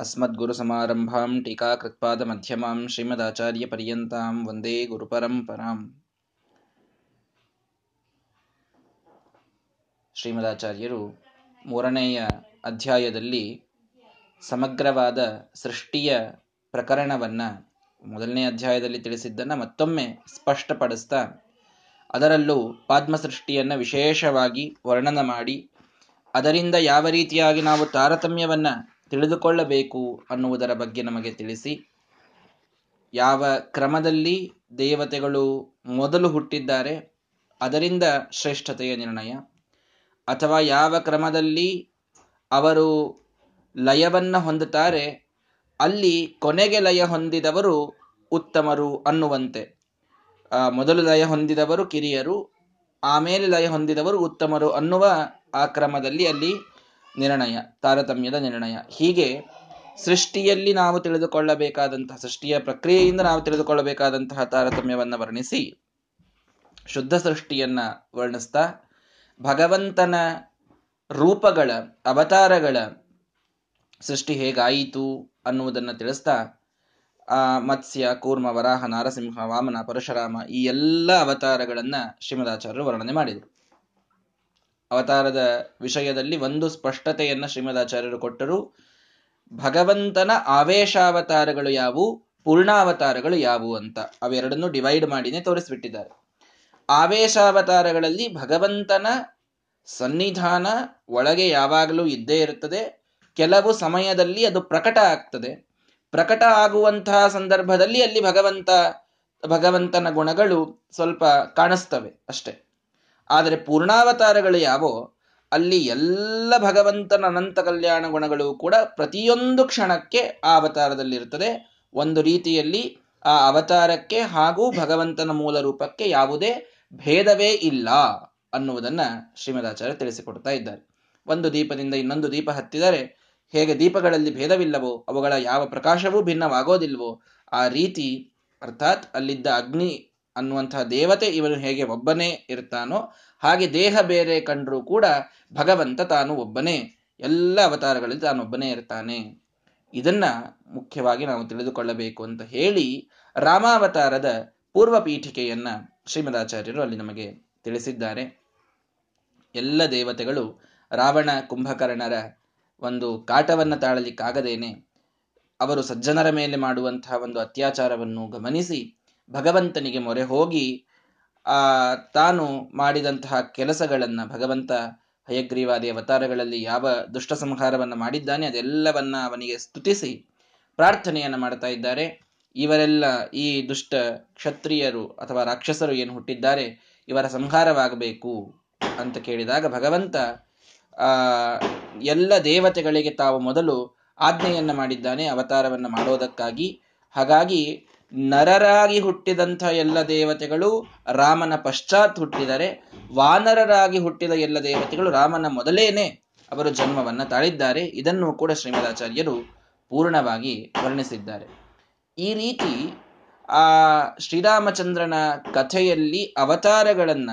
अस्मद्गुरुसमारम्भां टीकाकृत्पादमध्यमां श्रीमदाचार्यपर्यन्तां ವಂದೇ ಗುರುಪರಂಪರಾಂ ಶ್ರೀಮದಾಚಾರ್ಯರು ಮೂರನೆಯ ಅಧ್ಯಾಯದಲ್ಲಿ ಸಮಗ್ರವಾದ ಸೃಷ್ಟಿಯ ಪ್ರಕರಣವನ್ನ ಮೊದಲನೇ ಅಧ್ಯಾಯದಲ್ಲಿ ತಿಳಿಸಿದ್ದನ್ನ ಮತ್ತೊಮ್ಮೆ ಸ್ಪಷ್ಟಪಡಿಸ್ತಾ ಅದರಲ್ಲೂ ಪಾದ್ಮ ಸೃಷ್ಟಿಯನ್ನ ವಿಶೇಷವಾಗಿ ವರ್ಣನ ಮಾಡಿ ಅದರಿಂದ ಯಾವ ರೀತಿಯಾಗಿ ನಾವು ತಾರತಮ್ಯವನ್ನ ತಿಳಿದುಕೊಳ್ಳಬೇಕು ಅನ್ನುವುದರ ಬಗ್ಗೆ ನಮಗೆ ತಿಳಿಸಿ. ಯಾವ ಕ್ರಮದಲ್ಲಿ ದೇವತೆಗಳು ಮೊದಲು ಹುಟ್ಟಿದ್ದಾರೆ, ಅದರಿಂದ ಶ್ರೇಷ್ಠತೆಯ ನಿರ್ಣಯ. ಅಥವಾ ಯಾವ ಕ್ರಮದಲ್ಲಿ ಅವರು ಲಯವನ್ನು ಹೊಂದುತ್ತಾರೆ, ಅಲ್ಲಿ ಕೊನೆಗೆ ಲಯ ಹೊಂದಿದವರು ಉತ್ತಮರು ಅನ್ನುವಂತೆ. ಮೊದಲು ಲಯ ಹೊಂದಿದವರು ಕಿರಿಯರು, ಆಮೇಲೆ ಲಯ ಹೊಂದಿದವರು ಉತ್ತಮರು ಅನ್ನುವ ಆ ಕ್ರಮದಲ್ಲಿ ಅಲ್ಲಿ ನಿರ್ಣಯ, ತಾರತಮ್ಯದ ನಿರ್ಣಯ. ಹೀಗೆ ಸೃಷ್ಟಿಯಲ್ಲಿ ನಾವು ತಿಳಿದುಕೊಳ್ಳಬೇಕಾದಂತಹ, ಸೃಷ್ಟಿಯ ಪ್ರಕ್ರಿಯೆಯಿಂದ ನಾವು ತಿಳಿದುಕೊಳ್ಳಬೇಕಾದಂತಹ ತಾರತಮ್ಯವನ್ನು ವರ್ಣಿಸಿ ಶುದ್ಧ ಸೃಷ್ಟಿಯನ್ನ ವರ್ಣಿಸ್ತಾ ಭಗವಂತನ ರೂಪಗಳ, ಅವತಾರಗಳ ಸೃಷ್ಟಿ ಹೇಗಾಯಿತು ಅನ್ನುವುದನ್ನು ತಿಳಿಸ್ತಾ, ಆ ಮತ್ಸ್ಯ, ಕೂರ್ಮ, ವರಾಹ, ನಾರಸಿಂಹ, ವಾಮನ, ಪರಶುರಾಮ ಈ ಎಲ್ಲ ಅವತಾರಗಳನ್ನ ಶ್ರೀಮದಾಚಾರ್ಯರು ವರ್ಣನೆ ಮಾಡಿದರು. ಅವತಾರದ ವಿಷಯದಲ್ಲಿ ಒಂದು ಸ್ಪಷ್ಟತೆಯನ್ನ ಶ್ರೀಮದಾಚಾರ್ಯರು ಕೊಟ್ಟರು. ಭಗವಂತನ ಆವೇಶಾವತಾರಗಳು ಯಾವುವು? ಪೂರ್ಣಾವತಾರಗಳು ಯಾವುವು ಅಂತ. ಅವೆರಡನ್ನು ಡಿವೈಡ್ ಮಾಡಿನೇ ತೋರಿಸ್ಬಿಟ್ಟಿದ್ದಾರೆ. ಆವೇಶಾವತಾರಗಳಲ್ಲಿ ಭಗವಂತನ ಸನ್ನಿಧಾನ ಒಳಗೆ ಯಾವಾಗಲೂ ಇದ್ದೇ ಇರುತ್ತದೆ. ಕೆಲವು ಸಮಯದಲ್ಲಿ ಅದು ಪ್ರಕಟ ಆಗ್ತದೆ. ಪ್ರಕಟ ಆಗುವಂತಹ ಸಂದರ್ಭದಲ್ಲಿ ಅಲ್ಲಿ ಭಗವಂತ, ಭಗವಂತನ ಗುಣಗಳು ಸ್ವಲ್ಪ ಕಾಣಿಸ್ತವೆ ಅಷ್ಟೆ. ಆದರೆ ಪೂರ್ಣಾವತಾರಗಳು ಯಾವೋ, ಅಲ್ಲಿ ಎಲ್ಲ ಭಗವಂತನ ಅನಂತ ಕಲ್ಯಾಣ ಗುಣಗಳು ಕೂಡ ಪ್ರತಿಯೊಂದು ಕ್ಷಣಕ್ಕೆ ಆ ಅವತಾರದಲ್ಲಿರುತ್ತದೆ. ಒಂದು ರೀತಿಯಲ್ಲಿ ಆ ಅವತಾರಕ್ಕೆ ಹಾಗೂ ಭಗವಂತನ ಮೂಲ ರೂಪಕ್ಕೆ ಯಾವುದೇ ಭೇದವೇ ಇಲ್ಲ ಅನ್ನುವುದನ್ನ ಶ್ರೀಮದಾಚಾರ್ಯ ತಿಳಿಸಿಕೊಡ್ತಾ ಇದ್ದಾರೆ. ಒಂದು ದೀಪದಿಂದ ಇನ್ನೊಂದು ದೀಪ ಹತ್ತಿದರೆ ಹೇಗೆ ದೀಪಗಳಲ್ಲಿ ಭೇದವಿಲ್ಲವೋ, ಅವುಗಳ ಯಾವ ಪ್ರಕಾಶವೂ ಭಿನ್ನವಾಗೋದಿಲ್ವೋ, ಆ ರೀತಿ, ಅರ್ಥಾತ್ ಅಲ್ಲಿದ್ದ ಅಗ್ನಿ ಅನ್ನುವಂತಹ ದೇವತೆ ಇವನು ಹೇಗೆ ಒಬ್ಬನೇ ಇರ್ತಾನೋ ಹಾಗೆ ದೇಹ ಬೇರೆ ಕಂಡರೂ ಕೂಡ ಭಗವಂತ ತಾನು ಒಬ್ಬನೇ, ಎಲ್ಲ ಅವತಾರಗಳಲ್ಲಿ ತಾನೊಬ್ಬನೇ ಇರ್ತಾನೆ. ಇದನ್ನ ಮುಖ್ಯವಾಗಿ ನಾವು ತಿಳಿದುಕೊಳ್ಳಬೇಕು ಅಂತ ಹೇಳಿ ರಾಮಾವತಾರದ ಪೂರ್ವ ಪೀಠಿಕೆಯನ್ನ ಶ್ರೀಮದಾಚಾರ್ಯರು ಅಲ್ಲಿ ನಮಗೆ ತಿಳಿಸಿದ್ದಾರೆ. ಎಲ್ಲ ದೇವತೆಗಳು ರಾವಣ ಕುಂಭಕರ್ಣರ ಒಂದು ಕಾಟವನ್ನ ತಾಳಲಿಕ್ಕಾಗದೇನೆ ಅವರು ಸಜ್ಜನರ ಮೇಲೆ ಮಾಡುವಂತಹ ಒಂದು ಅತ್ಯಾಚಾರವನ್ನು ಗಮನಿಸಿ ಭಗವಂತನಿಗೆ ಮೊರೆ ಹೋಗಿ, ಆ, ತಾನು ಮಾಡಿದಂತಹ ಕೆಲಸಗಳನ್ನ ಭಗವಂತ ಹಯಗ್ರೀವಾದಿ ಅವತಾರಗಳಲ್ಲಿ ಯಾವ ದುಷ್ಟ ಸಂಹಾರವನ್ನು ಮಾಡಿದ್ದಾನೆ, ಅದೆಲ್ಲವನ್ನ ಅವನಿಗೆ ಸ್ತುತಿಸಿ ಪ್ರಾರ್ಥನೆಯನ್ನು ಮಾಡ್ತಾ ಇದ್ದಾರೆ. ಇವರೆಲ್ಲ ಈ ದುಷ್ಟ ಕ್ಷತ್ರಿಯರು ಅಥವಾ ರಾಕ್ಷಸರು ಏನು ಹುಟ್ಟಿದ್ದಾರೆ, ಇವರ ಸಂಹಾರವಾಗಬೇಕು ಅಂತ ಕೇಳಿದಾಗ ಭಗವಂತ, ಆ, ಎಲ್ಲ ದೇವತೆಗಳಿಗೆ ತಾವು ಮೊದಲು ಆಜ್ಞೆಯನ್ನು ಮಾಡಿದ್ದಾನೆ, ಅವತಾರವನ್ನು ಮಾಡೋದಕ್ಕಾಗಿ. ಹಾಗಾಗಿ ನರರಾಗಿ ಹುಟ್ಟಿದಂಥ ಎಲ್ಲ ದೇವತೆಗಳು ರಾಮನ ಪಶ್ಚಾತ್ ಹುಟ್ಟಿದರೆ ವಾನರರಾಗಿ ಹುಟ್ಟಿದ ಎಲ್ಲ ದೇವತೆಗಳು ರಾಮನ ಮೊದಲೇನೆ ಅವರು ಜನ್ಮವನ್ನು ತಾಳಿದ್ದಾರೆ. ಇದನ್ನು ಕೂಡ ಶ್ರೀಮದಾಚಾರ್ಯರು ಪೂರ್ಣವಾಗಿ ವರ್ಣಿಸಿದ್ದಾರೆ. ಈ ರೀತಿ ಆ ಶ್ರೀರಾಮಚಂದ್ರನ ಕಥೆಯಲ್ಲಿ ಅವತಾರಗಳನ್ನ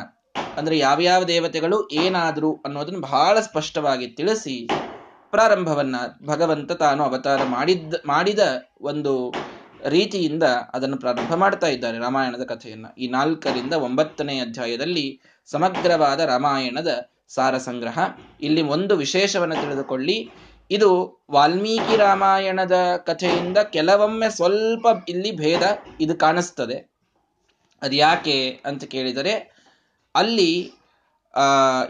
ಅಂದ್ರೆ ಯಾವ್ಯಾವ ದೇವತೆಗಳು ಏನಾದ್ರು ಅನ್ನೋದನ್ನು ಬಹಳ ಸ್ಪಷ್ಟವಾಗಿ ತಿಳಿಸಿ ಪ್ರಾರಂಭವನ್ನ ಭಗವಂತ ತಾನು ಅವತಾರ ಮಾಡಿದ್ದ, ಮಾಡಿದ ಒಂದು ರೀತಿಯಿಂದ ಅದನ್ನು ಪ್ರಾರಂಭ ಮಾಡ್ತಾ ಇದ್ದಾರೆ ರಾಮಾಯಣದ ಕಥೆಯನ್ನ. ಈ ನಾಲ್ಕರಿಂದ ಒಂಬತ್ತನೇ ಅಧ್ಯಾಯದಲ್ಲಿ ಸಮಗ್ರವಾದ ರಾಮಾಯಣದ ಸಾರ ಸಂಗ್ರಹ. ಇಲ್ಲಿ ಒಂದು ವಿಶೇಷವನ್ನು ತಿಳಿದುಕೊಳ್ಳಿ. ಇದು ವಾಲ್ಮೀಕಿ ರಾಮಾಯಣದ ಕಥೆಯಿಂದ ಕೆಲವೊಮ್ಮೆ ಸ್ವಲ್ಪ ಇಲ್ಲಿ ಭೇದ ಇದು ಕಾಣಿಸ್ತದೆ. ಅದು ಯಾಕೆ ಅಂತ ಕೇಳಿದರೆ, ಅಲ್ಲಿ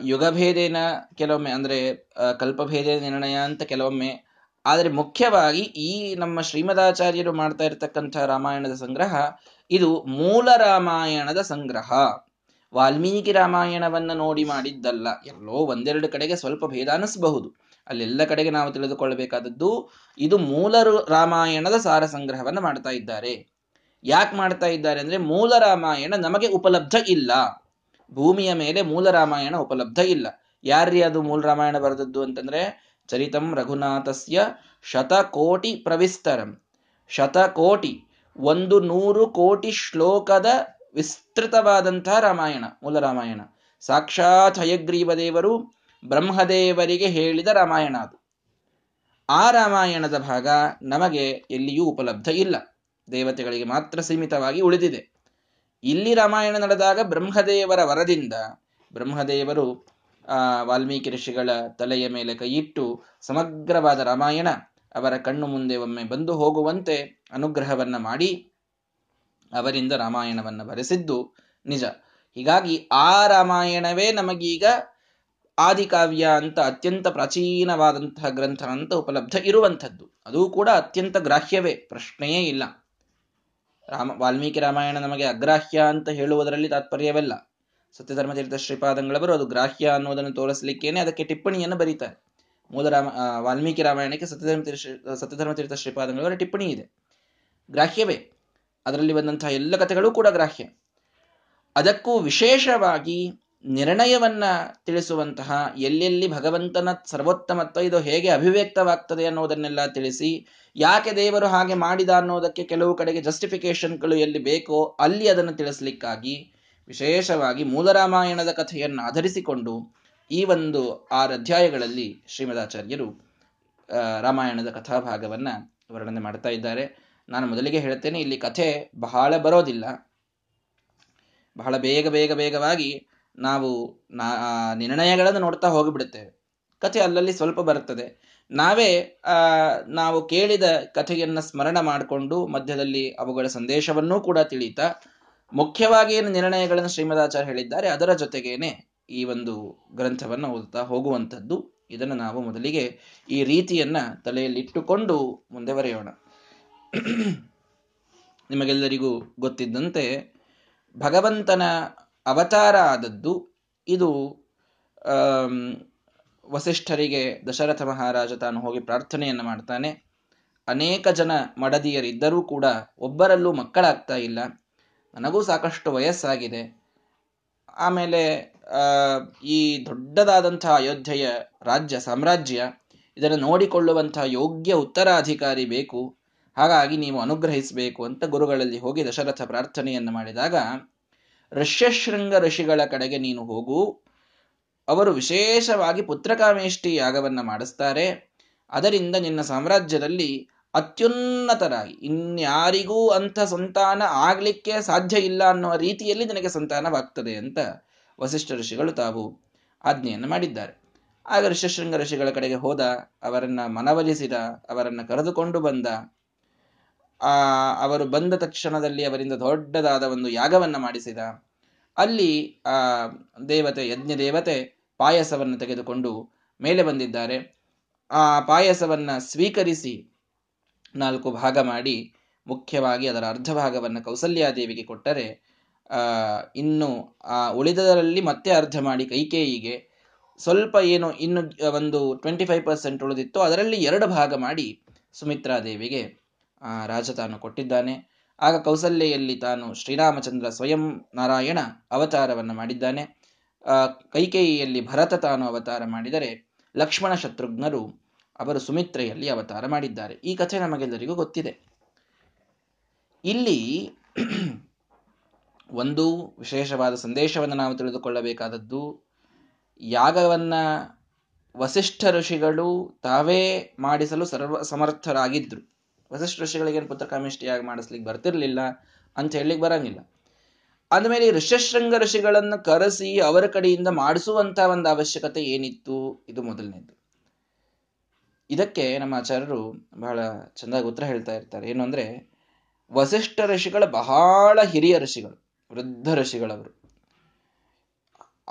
ಯುಗಭೇದೇನ ಕೆಲವೊಮ್ಮೆ ಅಂದ್ರೆ ಕಲ್ಪಭೇದ ನಿರ್ಣಯ ಅಂತ ಕೆಲವೊಮ್ಮೆ ಆದರೆ ಮುಖ್ಯವಾಗಿ ಈ ನಮ್ಮ ಶ್ರೀಮದಾಚಾರ್ಯರು ಮಾಡ್ತಾ ಇರತಕ್ಕಂಥ ರಾಮಾಯಣದ ಸಂಗ್ರಹ, ಇದು ಮೂಲ ರಾಮಾಯಣದ ಸಂಗ್ರಹ. ವಾಲ್ಮೀಕಿ ರಾಮಾಯಣವನ್ನ ನೋಡಿ ಮಾಡಿದ್ದಲ್ಲ, ಎಲ್ಲೋ ಒಂದೆರಡು ಕಡೆಗೆ ಸ್ವಲ್ಪ ಭೇದ ಅನಿಸಬಹುದು. ಅಲ್ಲೆಲ್ಲ ಕಡೆಗೆ ನಾವು ತಿಳಿದುಕೊಳ್ಳಬೇಕಾದದ್ದು, ಇದು ಮೂಲ ರಾಮಾಯಣದ ಸಾರ ಸಂಗ್ರಹವನ್ನ ಮಾಡ್ತಾ ಇದ್ದಾರೆ. ಯಾಕೆ ಮಾಡ್ತಾ ಇದ್ದಾರೆ ಅಂದ್ರೆ ಮೂಲ ರಾಮಾಯಣ ನಮಗೆ ಉಪಲಬ್ಧ ಇಲ್ಲ. ಭೂಮಿಯ ಮೇಲೆ ಮೂಲ ರಾಮಾಯಣ ಉಪಲಬ್ಧ ಇಲ್ಲ. ಯಾರ್ರೀ ಅದು ಮೂಲ ರಾಮಾಯಣ ಬರೆದದ್ದು ಅಂತಂದ್ರೆ ಚರಿತಂ ರಘುನಾಥಸ್ಯ ಶತಕೋಟಿ ಪ್ರವಿಸ್ತರಂ ಶತಕೋಟಿ ಒಂದು ನೂರು ಕೋಟಿ ಶ್ಲೋಕದ ವಿಸ್ತೃತವಾದಂತಹ ರಾಮಾಯಣ, ಮೂಲ ರಾಮಾಯಣ. ಸಾಕ್ಷಾತ್ ಹಯಗ್ರೀವ ದೇವರು ಬ್ರಹ್ಮದೇವರಿಗೆ ಹೇಳಿದ ರಾಮಾಯಣ ಅದು. ಆ ರಾಮಾಯಣದ ಭಾಗ ನಮಗೆ ಎಲ್ಲಿಯೂ ಉಪಲಬ್ಧ ಇಲ್ಲ. ದೇವತೆಗಳಿಗೆ ಮಾತ್ರ ಸೀಮಿತವಾಗಿ ಉಳಿದಿದೆ. ಇಲ್ಲಿ ರಾಮಾಯಣ ನಡೆದಾಗ ಬ್ರಹ್ಮದೇವರ ವರದಿಂದ ಬ್ರಹ್ಮದೇವರು ವಾಲ್ಮೀಕಿ ಋಷಿಗಳ ತಲೆಯ ಮೇಲೆ ಕೈಯಿಟ್ಟು ಸಮಗ್ರವಾದ ರಾಮಾಯಣ ಅವರ ಕಣ್ಣು ಮುಂದೆ ಒಮ್ಮೆ ಬಂದು ಹೋಗುವಂತೆ ಅನುಗ್ರಹವನ್ನ ಮಾಡಿ ಅವರಿಂದ ರಾಮಾಯಣವನ್ನ ಬರೆಸಿದ್ದು ನಿಜ. ಹೀಗಾಗಿ ಆ ರಾಮಾಯಣವೇ ನಮಗೀಗ ಆದಿಕಾವ್ಯ ಅಂತ ಅತ್ಯಂತ ಪ್ರಾಚೀನವಾದಂತಹ ಗ್ರಂಥ ಅಂತ ಉಪಲಬ್ಧ ಇರುವಂಥದ್ದು. ಅದು ಕೂಡ ಅತ್ಯಂತ ಗ್ರಾಹ್ಯವೇ, ಪ್ರಶ್ನೆಯೇ ಇಲ್ಲ. ರಾಮ, ವಾಲ್ಮೀಕಿ ರಾಮಾಯಣ ನಮಗೆ ಅಗ್ರಾಹ್ಯ ಅಂತ ಹೇಳುವುದರಲ್ಲಿ ತಾತ್ಪರ್ಯವಲ್ಲ. ಸತ್ಯಧರ್ಮತೀರ್ಥ ಶ್ರೀಪಾದಂಗಳವರು ಅದು ಗ್ರಾಹ್ಯ ಅನ್ನೋದನ್ನು ತೋರಿಸಲಿಕ್ಕೇನೆ ಅದಕ್ಕೆ ಟಿಪ್ಪಣಿಯನ್ನು ಬರೀತಾರೆ. ಮೂಲ ರಾಮ ವಾಲ್ಮೀಕಿ ರಾಮಾಯಣಕ್ಕೆ ಸತ್ಯಧರ್ಮ ಸತ್ಯಧರ್ಮತೀರ್ಥ ಶ್ರೀಪಾದಂಗಳವರ ಟಿಪ್ಪಣಿ ಇದೆ. ಗ್ರಾಹ್ಯವೇ? ಅದರಲ್ಲಿ ಬಂದಂತಹ ಎಲ್ಲ ಕಥೆಗಳು ಕೂಡ ಗ್ರಾಹ್ಯ. ಅದಕ್ಕೂ ವಿಶೇಷವಾಗಿ ನಿರ್ಣಯವನ್ನ ತಿಳಿಸುವಂತಹ ಎಲ್ಲೆಲ್ಲಿ ಭಗವಂತನ ಸರ್ವೋತ್ತಮತ್ವ ಇದು ಹೇಗೆ ಅಭಿವ್ಯಕ್ತವಾಗ್ತದೆ ಅನ್ನೋದನ್ನೆಲ್ಲ ತಿಳಿಸಿ, ಯಾಕೆ ದೇವರು ಹಾಗೆ ಮಾಡಿದ ಅನ್ನೋದಕ್ಕೆ ಕೆಲವು ಕಡೆಗೆ ಜಸ್ಟಿಫಿಕೇಶನ್ಗಳು ಎಲ್ಲಿ ಬೇಕೋ ಅಲ್ಲಿ ಅದನ್ನು ತಿಳಿಸ್ಲಿಕ್ಕಾಗಿ ವಿಶೇಷವಾಗಿ ಮೂಲರಾಮಾಯಣದ ಕಥೆಯನ್ನು ಆಧರಿಸಿಕೊಂಡು ಈ ಒಂದು ಆರು ಅಧ್ಯಾಯಗಳಲ್ಲಿ ಶ್ರೀಮದಾಚಾರ್ಯರು ರಾಮಾಯಣದ ಕಥಾಭಾಗವನ್ನು ವರ್ಣನೆ ಮಾಡ್ತಾ ಇದ್ದಾರೆ. ನಾನು ಮೊದಲಿಗೆ ಹೇಳ್ತೇನೆ, ಇಲ್ಲಿ ಕಥೆ ಬಹಳ ಬರೋದಿಲ್ಲ. ಬಹಳ ಬೇಗ ಬೇಗ ಬೇಗವಾಗಿ ನಾವು ನಿರ್ಣಯಗಳನ್ನು ನೋಡ್ತಾ ಹೋಗಿಬಿಡುತ್ತೇವೆ ಕಥೆ ಅಲ್ಲಲ್ಲಿ ಸ್ವಲ್ಪ ಬರುತ್ತದೆ. ನಾವೇ ನಾವು ಕೇಳಿದ ಕಥೆಯನ್ನ ಸ್ಮರಣ ಮಾಡಿಕೊಂಡು ಮಧ್ಯದಲ್ಲಿ ಅವುಗಳ ಸಂದೇಶವನ್ನೂ ಕೂಡ ತಿಳಿತಾ ಮುಖ್ಯವಾಗಿ ಏನು ನಿರ್ಣಯಗಳನ್ನು ಶ್ರೀಮದಾಚಾರ್ಯ ಹೇಳಿದ್ದಾರೆ, ಅದರ ಜೊತೆಗೇನೆ ಈ ಒಂದು ಗ್ರಂಥವನ್ನು ಓದುತ್ತಾ ಹೋಗುವಂಥದ್ದು. ಇದನ್ನು ನಾವು ಮೊದಲಿಗೆ ಈ ರೀತಿಯನ್ನ ತಲೆಯಲ್ಲಿಟ್ಟುಕೊಂಡು ಮುಂದೆ ಬರೆಯೋಣ. ನಿಮಗೆಲ್ಲರಿಗೂ ಗೊತ್ತಿದ್ದಂತೆ, ಭಗವಂತನ ಅವತಾರ ಆದದ್ದು ಇದು ವಸಿಷ್ಠರಿಗೆ ದಶರಥ ಮಹಾರಾಜ ತಾನು ಹೋಗಿ ಪ್ರಾರ್ಥನೆಯನ್ನು ಮಾಡ್ತಾನೆ. ಅನೇಕ ಜನ ಮಡದಿಯರಿದ್ದರೂ ಕೂಡ ಒಬ್ಬರಲ್ಲೂ ಮಕ್ಕಳಾಗ್ತಾ ಇಲ್ಲ. ನನಗೂ ಸಾಕಷ್ಟು ವಯಸ್ಸಾಗಿದೆ. ಆಮೇಲೆ ಈ ದೊಡ್ಡದಾದಂತಹ ಅಯೋಧ್ಯೆಯ ರಾಜ್ಯ, ಸಾಮ್ರಾಜ್ಯ, ಇದನ್ನು ನೋಡಿಕೊಳ್ಳುವಂತಹ ಯೋಗ್ಯ ಉತ್ತರಾಧಿಕಾರಿ ಬೇಕು. ಹಾಗಾಗಿ ನೀವು ಅನುಗ್ರಹಿಸಬೇಕು ಅಂತ ಗುರುಗಳಲ್ಲಿ ಹೋಗಿ ದಶರಥ ಪ್ರಾರ್ಥನೆಯನ್ನು ಮಾಡಿದಾಗ, ಋಷ್ಯಶೃಂಗ ಋಷಿಗಳ ಕಡೆಗೆ ನೀನು ಹೋಗು. ಅವರು ವಿಶೇಷವಾಗಿ ಪುತ್ರಕಾಮೇಷ್ಟಿ ಯಾಗವನ್ನು ಮಾಡಿಸ್ತಾರೆ. ಅದರಿಂದ ನಿನ್ನ ಸಾಮ್ರಾಜ್ಯದಲ್ಲಿ ಅತ್ಯುನ್ನತರಾಗಿ. ಇನ್ಯಾರಿಗೂ ಅಂಥ ಸಂತಾನ ಆಗಲಿಕ್ಕೆ ಸಾಧ್ಯ ಇಲ್ಲ ಅನ್ನುವ ರೀತಿಯಲ್ಲಿ ನಿನಗೆ ಸಂತಾನವಾಗ್ತದೆ ಅಂತ ವಸಿಷ್ಠ ಋಷಿಗಳು ತಾವು ಆಜ್ಞೆಯನ್ನು ಮಾಡಿದ್ದಾರೆ. ಆಗ ಋಷಶೃಂಗ ಋಷಿಗಳ ಕಡೆಗೆ ಹೋದ, ಅವರನ್ನ ಮನವೊಲಿಸಿದ, ಅವರನ್ನು ಕರೆದುಕೊಂಡು ಬಂದ, ಆ, ಅವರು ಬಂದ ತಕ್ಷಣದಲ್ಲಿ ಅವರಿಂದ ದೊಡ್ಡದಾದ ಒಂದು ಯಾಗವನ್ನ ಮಾಡಿಸಿದ. ಅಲ್ಲಿ, ಆ, ದೇವತೆ, ಯಜ್ಞ ದೇವತೆ ಪಾಯಸವನ್ನು ತೆಗೆದುಕೊಂಡು ಮೇಲೆ ಬಂದಿದ್ದಾರೆ. ಆ ಪಾಯಸವನ್ನ ಸ್ವೀಕರಿಸಿ ನಾಲ್ಕು ಭಾಗ ಮಾಡಿ ಮುಖ್ಯವಾಗಿ ಅದರ ಅರ್ಧ ಭಾಗವನ್ನು ಕೌಸಲ್ಯಾದೇವಿಗೆ ಕೊಟ್ಟರೆ ಇನ್ನು ಆ ಉಳಿದದರಲ್ಲಿ ಮತ್ತೆ ಅರ್ಧ ಮಾಡಿ ಕೈಕೇಯಿಗೆ. ಸ್ವಲ್ಪ ಏನು ಇನ್ನು ಒಂದು ಟ್ವೆಂಟಿ ಫೈವ್ ಪರ್ಸೆಂಟ್ ಉಳಿದಿತ್ತು ಅದರಲ್ಲಿ ಎರಡು ಭಾಗ ಮಾಡಿ ಸುಮಿತ್ರಾದೇವಿಗೆ ರಾಜ ತಾನು ಕೊಟ್ಟಿದ್ದಾನೆ. ಆಗ ಕೌಸಲ್ಯೆಯಲ್ಲಿ ತಾನು ಶ್ರೀರಾಮಚಂದ್ರ ಸ್ವಯಂ ನಾರಾಯಣ ಅವತಾರವನ್ನು ಮಾಡಿದ್ದಾನೆ. ಕೈಕೇಯಿಯಲ್ಲಿ ಭರತ ತಾನು ಅವತಾರ ಮಾಡಿದರೆ ಲಕ್ಷ್ಮಣ ಶತ್ರುಘ್ನರು ಅವರು ಸುಮಿತ್ರೆಯಲ್ಲಿ ಅವತಾರ ಮಾಡಿದ್ದಾರೆ. ಈ ಕಥೆ ನಮಗೆಲ್ಲರಿಗೂ ಗೊತ್ತಿದೆ. ಇಲ್ಲಿ ಒಂದು ವಿಶೇಷವಾದ ಸಂದೇಶವನ್ನು ನಾವು ತಿಳಿದುಕೊಳ್ಳಬೇಕಾದದ್ದು, ಯಾಗವನ್ನ ವಸಿಷ್ಠ ಋಷಿಗಳು ತಾವೇ ಮಾಡಿಸಲು ಸರ್ವ ಸಮರ್ಥರಾಗಿದ್ರು. ವಸಿಷ್ಠ ಋಷಿಗಳಿಗೇನು ಪುತ್ರಕಾಮಿಷ್ಟಿಯಾಗಿ ಮಾಡಿಸ್ಲಿಕ್ಕೆ ಬರ್ತಿರ್ಲಿಲ್ಲ ಅಂತ ಹೇಳಲಿಕ್ಕೆ ಬರಂಗಿಲ್ಲ. ಅಂದಮೇಲೆ ಋಷಶೃಂಗ ಋಷಿಗಳನ್ನು ಕರೆಸಿ ಅವರ ಕಡೆಯಿಂದ ಮಾಡಿಸುವಂತ ಒಂದು ಅವಶ್ಯಕತೆ ಏನಿತ್ತು? ಇದು ಮೊದಲನೇದು ಇದಕ್ಕೆ ನಮ್ಮ ಆಚಾರ್ಯರು ಬಹಳ ಚೆನ್ನಾಗಿ ಉತ್ತರ ಹೇಳ್ತಾ ಇರ್ತಾರೆ. ಏನು ಅಂದ್ರೆ, ವಸಿಷ್ಠ ಋಷಿಗಳ ಬಹಳ ಹಿರಿಯ ಋಷಿಗಳು, ವೃದ್ಧ ಋಷಿಗಳವರು.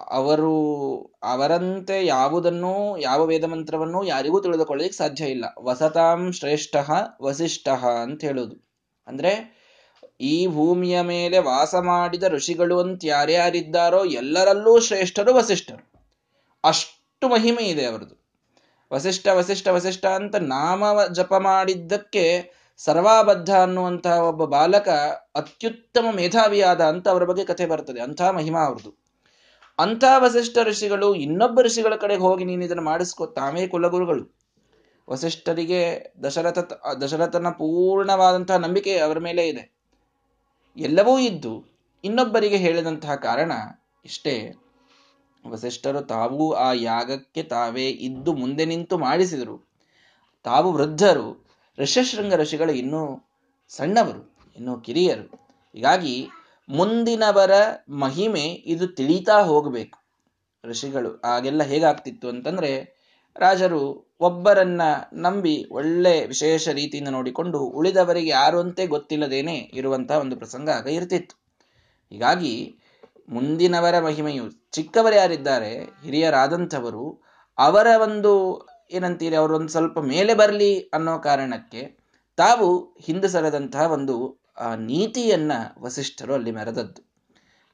ಅವರು ಅವರಂತೆ ಯಾವುದನ್ನೂ, ಯಾವ ವೇದ ಮಂತ್ರವನ್ನು ಯಾರಿಗೂ ತಿಳಿದುಕೊಳ್ಳಲಿಕ್ಕೆ ಸಾಧ್ಯ ಇಲ್ಲ. ವಸತಾಂ ಶ್ರೇಷ್ಠ ವಸಿಷ್ಠ ಅಂತ ಹೇಳೋದು. ಅಂದ್ರೆ, ಈ ಭೂಮಿಯ ಮೇಲೆ ವಾಸ ಮಾಡಿದ ಋಷಿಗಳು ಅಂತ ಯಾರ್ಯಾರಿದ್ದಾರೋ ಎಲ್ಲರಲ್ಲೂ ಶ್ರೇಷ್ಠರು, ವಸಿಷ್ಠರು. ಅಷ್ಟು ಮಹಿಮೆ ಇದೆ ಅವರದು. ವಸಿಷ್ಠ ವಸಿಷ್ಠ ವಸಿಷ್ಠ ಅಂತ ನಾಮ ಜಪ ಮಾಡಿದ್ದಕ್ಕೆ ಸರ್ವಾಬದ್ಧ ಅನ್ನುವಂತಹ ಒಬ್ಬ ಬಾಲಕ ಅತ್ಯುತ್ತಮ ಮೇಧಾವಿಯಾದ ಅಂತ ಅವರ ಬಗ್ಗೆ ಕಥೆ ಬರ್ತದೆ. ಅಂಥ ಮಹಿಮಾ ಅವ್ರದ್ದು. ಅಂಥ ವಸಿಷ್ಠ ಋಷಿಗಳು ಇನ್ನೊಬ್ಬ ಋಷಿಗಳ ಕಡೆಗೆ ಹೋಗಿ ನೀನು ಇದನ್ನು ಮಾಡಿಸ್ಕೊ, ತಾವೇ ಕುಲಗುರುಗಳು. ವಸಿಷ್ಠರಿಗೆ ದಶರಥ, ದಶರಥನ ಪೂರ್ಣವಾದಂತಹ ನಂಬಿಕೆ ಅವರ ಮೇಲೆ ಇದೆ. ಎಲ್ಲವೂ ಇದ್ದು ಇನ್ನೊಬ್ಬರಿಗೆ ಹೇಳಿದಂತಹ ಕಾರಣ ಇಷ್ಟೇ. ವಸಿಷ್ಠರು ತಾವೂ ಆ ಯಾಗಕ್ಕೆ ತಾವೇ ಇದ್ದು ಮುಂದೆ ನಿಂತು ಮಾಡಿಸಿದರು. ತಾವು ವೃದ್ಧರು ಋಷಶೃಂಗ ಋಷಿಗಳು ಇನ್ನೂ ಸಣ್ಣವರು, ಇನ್ನೂ ಕಿರಿಯರು. ಹೀಗಾಗಿ ಮುಂದಿನವರ ಮಹಿಮೆ ಇದು ತಿಳಿತಾ ಹೋಗಬೇಕು. ಋಷಿಗಳು ಆಗೆಲ್ಲ ಹೇಗಾಗ್ತಿತ್ತು ಅಂತಂದ್ರೆ ರಾಜರು ಒಬ್ಬರನ್ನ ನಂಬಿ ಒಳ್ಳೆ ವಿಶೇಷ ರೀತಿಯಿಂದ ನೋಡಿಕೊಂಡು ಉಳಿದವರಿಗೆ ಯಾರು ಅಂತೆ ಗೊತ್ತಿಲ್ಲದೇನೆ ಇರುವಂತಹ ಒಂದು ಪ್ರಸಂಗ ಆಗ ಇರ್ತಿತ್ತು. ಹೀಗಾಗಿ ಮುಂದಿನವರ ಮಹಿಮೆಯು ಚಿಕ್ಕವರು ಯಾರಿದ್ದಾರೆ, ಹಿರಿಯರಾದಂಥವರು, ಅವರ ಒಂದು ಏನಂತೀರಿ ಅವರೊಂದು ಸ್ವಲ್ಪ ಮೇಲೆ ಬರಲಿ ಅನ್ನೋ ಕಾರಣಕ್ಕೆ ತಾವು ಹಿಂದೆ ಸರದಂತಹ ಒಂದು ನೀತಿಯನ್ನ ವಸಿಷ್ಠರು ಅಲ್ಲಿ ಮೆರೆದದ್ದು.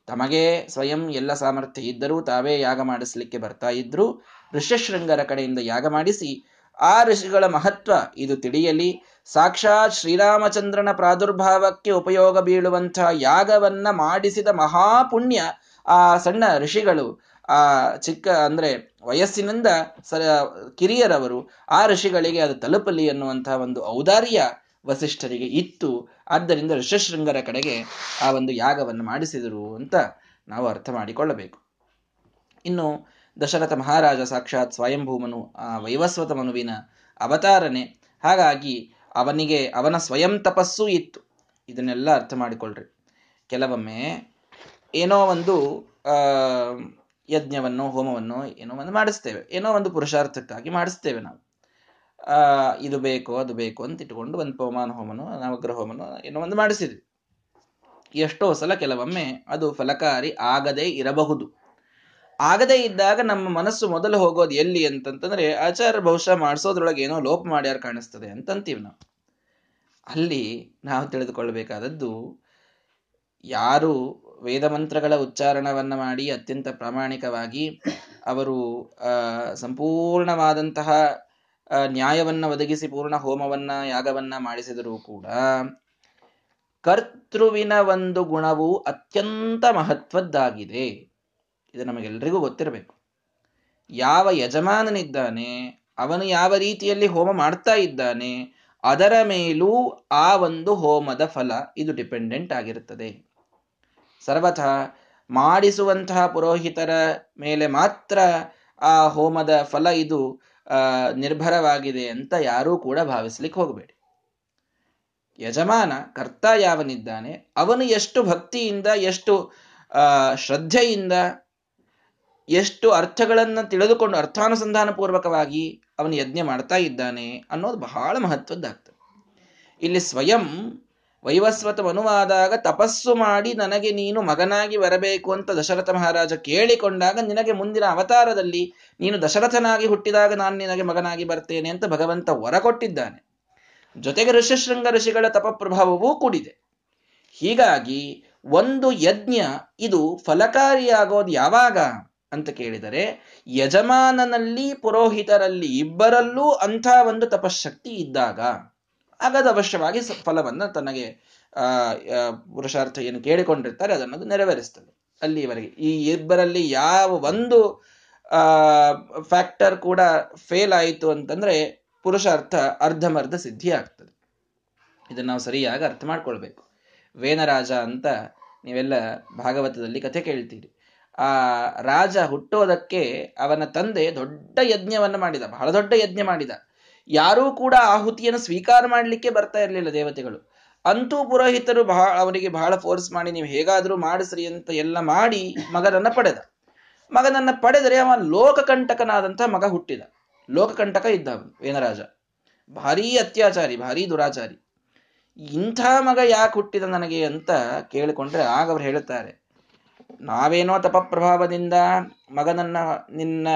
ತಮಗೆ ಸ್ವಯಂ ಎಲ್ಲ ಸಾಮರ್ಥ್ಯ ಇದ್ದರೂ ತಾವೇ ಯಾಗ ಮಾಡಿಸ್ಲಿಕ್ಕೆ ಬರ್ತಾ ಇದ್ರು. ಋಷ್ಯಶೃಂಗರ ಕಡೆಯಿಂದ ಯಾಗ ಮಾಡಿಸಿ, ಆ ಋಷಿಗಳ ಮಹತ್ವ ಇದು ತಿಳಿಯಲಿ. ಸಾಕ್ಷಾತ್ ಶ್ರೀರಾಮಚಂದ್ರನ ಪ್ರಾದುರ್ಭಾವಕ್ಕೆ ಉಪಯೋಗ ಬೀಳುವಂತಹ ಯಾಗವನ್ನ ಮಾಡಿಸಿದ ಮಹಾಪುಣ್ಯ ಆ ಸಣ್ಣ ಋಷಿಗಳು, ಆ ಚಿಕ್ಕ ಅಂದ್ರೆ ವಯಸ್ಸಿನಿಂದ ಸ ಕಿರಿಯರವರು, ಆ ಋಷಿಗಳಿಗೆ ಅದು ತಲುಪಲಿ ಅನ್ನುವಂತಹ ಒಂದು ಔದಾರ್ಯ ವಸಿಷ್ಠರಿಗೆ ಇತ್ತು. ಆದ್ದರಿಂದ ಋಷಶೃಂಗರ ಕಡೆಗೆ ಆ ಒಂದು ಯಾಗವನ್ನು ಮಾಡಿಸಿದರು ಅಂತ ನಾವು ಅರ್ಥ ಮಾಡಿಕೊಳ್ಳಬೇಕು. ಇನ್ನು ದಶರಥ ಮಹಾರಾಜ ಸಾಕ್ಷಾತ್ ಸ್ವಯಂಭೂಮನು, ಆ ವೈವಸ್ವತ ಮನುವಿನ ಅವತಾರನೆ. ಹಾಗಾಗಿ ಅವನಿಗೆ, ಅವನ ಸ್ವಯಂ ತಪಸ್ಸು ಇತ್ತು. ಇದನ್ನೆಲ್ಲ ಅರ್ಥ ಮಾಡಿಕೊಳ್ಳ್ರಿ ಕೆಲವೊಮ್ಮೆ ಏನೋ ಒಂದು ಯಜ್ಞವನ್ನು, ಹೋಮವನ್ನು ಏನೋ ಒಂದು ಮಾಡಿಸ್ತೇವೆ. ಏನೋ ಒಂದು ಪುರುಷಾರ್ಥಕ್ಕಾಗಿ ಮಾಡಿಸ್ತೇವೆ ನಾವು. ಇದು ಬೇಕು, ಅದು ಬೇಕು ಅಂತ ಇಟ್ಕೊಂಡು ಒಂದು ಪವಮಾನ ಹೋಮನು ನವಗ್ರಹ ಹೋಮನೋ ಏನೋ ಒಂದು ಮಾಡಿಸಿದ್ವಿ. ಎಷ್ಟೋ ಸಲ ಕೆಲವೊಮ್ಮೆ ಅದು ಫಲಕಾರಿ ಆಗದೇ ಇರಬಹುದು. ಆಗದೇ ಇದ್ದಾಗ ನಮ್ಮ ಮನಸ್ಸು ಮೊದಲು ಹೋಗೋದು ಎಲ್ಲಿ ಅಂತಂತಂದ್ರೆ ಆಚಾರ ಬಹುಶಃ ಮಾಡಿಸೋದ್ರೊಳಗೆ ಏನೋ ಲೋಪ ಮಾಡ್ಯಾರ ಕಾಣಿಸ್ತದೆ ಅಂತಂತೀವಿ ನಾವು. ಅಲ್ಲಿ ನಾವು ತಿಳಿದುಕೊಳ್ಬೇಕಾದದ್ದು ಯಾರು ವೇದ ಮಂತ್ರಗಳ ಉಚ್ಚಾರಣವನ್ನು ಮಾಡಿ ಅತ್ಯಂತ ಪ್ರಾಮಾಣಿಕವಾಗಿ ಅವರು ಸಂಪೂರ್ಣವಾದಂತಹ ನ್ಯಾಯವನ್ನು ಒದಗಿಸಿ ಪೂರ್ಣ ಹೋಮವನ್ನ, ಯಾಗವನ್ನ ಮಾಡಿಸಿದರೂ ಕೂಡ ಕರ್ತೃವಿನ ಒಂದು ಗುಣವು ಅತ್ಯಂತ ಮಹತ್ವದ್ದಾಗಿದೆ. ಇದು ನಮಗೆಲ್ಲರಿಗೂ ಗೊತ್ತಿರಬೇಕು. ಯಾವ ಯಜಮಾನನಿದ್ದಾನೆ, ಅವನು ಯಾವ ರೀತಿಯಲ್ಲಿ ಹೋಮ ಮಾಡ್ತಾ ಇದ್ದಾನೆ, ಅದರ ಮೇಲೂ ಆ ಒಂದು ಹೋಮದ ಫಲ ಇದು ಡಿಪೆಂಡೆಂಟ್ ಆಗಿರುತ್ತದೆ. ಸರ್ವಥ ಮಾಡಿಸುವಂತಹ ಪುರೋಹಿತರ ಮೇಲೆ ಮಾತ್ರ ಆ ಹೋಮದ ಫಲ ಇದು ನಿರ್ಭರವಾಗಿದೆ ಅಂತ ಯಾರೂ ಕೂಡ ಭಾವಿಸ್ಲಿಕ್ಕೆ ಹೋಗಬೇಡಿ. ಯಜಮಾನ, ಕರ್ತ ಯಾವನಿದ್ದಾನೆ, ಅವನು ಎಷ್ಟು ಭಕ್ತಿಯಿಂದ, ಎಷ್ಟು ಶ್ರದ್ಧೆಯಿಂದ ಎಷ್ಟು ಅರ್ಥಗಳನ್ನು ತಿಳಿದುಕೊಂಡು ಅರ್ಥಾನುಸಂಧಾನ ಪೂರ್ವಕವಾಗಿ ಅವನು ಯಜ್ಞ ಮಾಡ್ತಾ ಇದ್ದಾನೆ ಅನ್ನೋದು ಬಹಳ ಮಹತ್ವದ್ದಾಗ್ತದೆ. ಇಲ್ಲಿ ಸ್ವಯಂ ವೈವಸ್ವತ ಮನುವಾದಾಗ ತಪಸ್ಸು ಮಾಡಿ ನನಗೆ ನೀನು ಮಗನಾಗಿ ಬರಬೇಕು ಅಂತ ದಶರಥ ಮಹಾರಾಜ ಕೇಳಿಕೊಂಡಾಗ ನಿನಗೆ ಮುಂದಿನ ಅವತಾರದಲ್ಲಿ ನೀನು ದಶರಥನಾಗಿ ಹುಟ್ಟಿದಾಗ ನಾನು ನಿನಗೆ ಮಗನಾಗಿ ಬರ್ತೇನೆ ಅಂತ ಭಗವಂತ ವರ ಕೊಟ್ಟಿದ್ದಾನೆ ಜೊತೆಗೆ ಋಷಿಶೃಂಗ ಋಷಿಗಳ ತಪ ಪ್ರಭಾವವೂ ಕೂಡಿದೆ. ಹೀಗಾಗಿ ಒಂದು ಯಜ್ಞ ಇದು ಫಲಕಾರಿಯಾಗೋದು ಯಾವಾಗ? ಅಂತ ಕೇಳಿದರೆ, ಯಜಮಾನನಲ್ಲಿ ಪುರೋಹಿತರಲ್ಲಿ ಇಬ್ಬರಲ್ಲೂ ಅಂಥ ಒಂದು ತಪಶಕ್ತಿ ಇದ್ದಾಗ ಆಗದ ಅವಶ್ಯವಾಗಿ ಫಲವನ್ನು ತನಗೆ, ಆ ಪುರುಷಾರ್ಥ ಏನು ಕೇಳಿಕೊಂಡಿರ್ತಾರೆ, ಅದನ್ನು ನೆರವೇರಿಸ್ತದೆ. ಅಲ್ಲಿವರೆಗೆ. ಈ ಇಬ್ಬರಲ್ಲಿ ಯಾವ ಒಂದು, ಆ, ಫ್ಯಾಕ್ಟರ್ ಕೂಡ ಫೇಲ್ ಆಯಿತು ಅಂತಂದ್ರೆ ಪುರುಷಾರ್ಥ ಅರ್ಧಮರ್ಧ ಸಿದ್ಧಿ ಆಗ್ತದೆ. ಇದನ್ನು ನಾವು ಸರಿಯಾಗಿ ಅರ್ಥ ಮಾಡ್ಕೊಳ್ಬೇಕು. ವೇನರಾಜ ಅಂತ ನೀವೆಲ್ಲ ಭಾಗವತದಲ್ಲಿ ಕಥೆ ಕೇಳ್ತೀರಿ. ಆ ರಾಜ ಹುಟ್ಟೋದಕ್ಕೆ ಅವನ ತಂದೆ ದೊಡ್ಡ ಯಜ್ಞವನ್ನು ಮಾಡಿದ, ಬಹಳ ದೊಡ್ಡ ಯಜ್ಞ ಮಾಡಿದ. ಯಾರೂ ಕೂಡ ಆಹುತಿಯನ್ನು ಸ್ವೀಕಾರ ಮಾಡಲಿಕ್ಕೆ ಬರ್ತಾ ಇರಲಿಲ್ಲ ದೇವತೆಗಳು. ಅಂತೂ ಪುರೋಹಿತರು ಬಹಳ ಅವರಿಗೆ ಬಹಳ ಫೋರ್ಸ್ ಮಾಡಿ, ನೀವು ಹೇಗಾದರೂ ಮಾಡಿಸ್ರಿ ಅಂತ ಎಲ್ಲ ಮಾಡಿ ಮಗನನ್ನ ಪಡೆದ. ಮಗನನ್ನ ಪಡೆದರೆ ಅವ ಲೋಕಕಂಟಕನಾದಂಥ ಮಗ ಹುಟ್ಟಿದ. ಲೋಕಕಂಟಕ ಇದ್ದ ವೇನರಾಜ ಭಾರೀ ಅತ್ಯಾಚಾರಿ, ಭಾರೀ ದುರಾಚಾರಿ. ಇಂಥ ಮಗ ಯಾಕೆ ಹುಟ್ಟಿದ ನನಗೆ ಅಂತ ಕೇಳಿಕೊಂಡ್ರೆ ಆಗ ಅವ್ರು ಹೇಳುತ್ತಾರೆ ನಾವೇನೋ ತಪಪ್ರಭಾವದಿಂದ ಮಗನನ್ನ, ನಿನ್ನ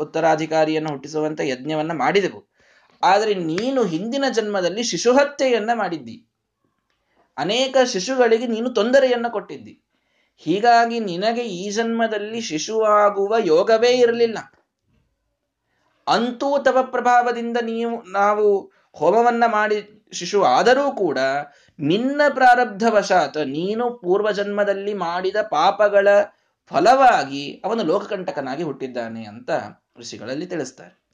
ಉತ್ತರಾಧಿಕಾರಿಯನ್ನು ಹುಟ್ಟಿಸುವಂತ ಯಜ್ಞವನ್ನ ಮಾಡಿದೆವು. ಆದರೆ ನೀನು ಹಿಂದಿನ ಜನ್ಮದಲ್ಲಿ ಶಿಶುಹತ್ಯೆಯನ್ನ ಮಾಡಿದ್ದಿ. ಅನೇಕ ಶಿಶುಗಳಿಗೆ ನೀನು ತೊಂದರೆಯನ್ನು ಕೊಟ್ಟಿದ್ದಿ. ಹೀಗಾಗಿ ನಿನಗೆ ಈ ಜನ್ಮದಲ್ಲಿ ಶಿಶುವಾಗುವ ಯೋಗವೇ ಇರಲಿಲ್ಲ. ಅಂತೂ ತಪ ಪ್ರಭಾವದಿಂದ ನೀವು, ನಾವು ಹೋಮವನ್ನ ಮಾಡಿ ಶಿಶು ಆದರೂ ಕೂಡ ನಿನ್ನ ಪ್ರಾರಬ್ಧವಶಾತ್ ನೀನು ಪೂರ್ವಜನ್ಮದಲ್ಲಿ ಮಾಡಿದ ಪಾಪಗಳ ಫಲವಾಗಿ ಅವನು ಲೋಕಕಂಟಕನಾಗಿ ಹುಟ್ಟಿದ್ದಾನೆ ಅಂತ ಋಷಿಗಳಲ್ಲಿ ತಿಳಿಸ್ತಾರೆ.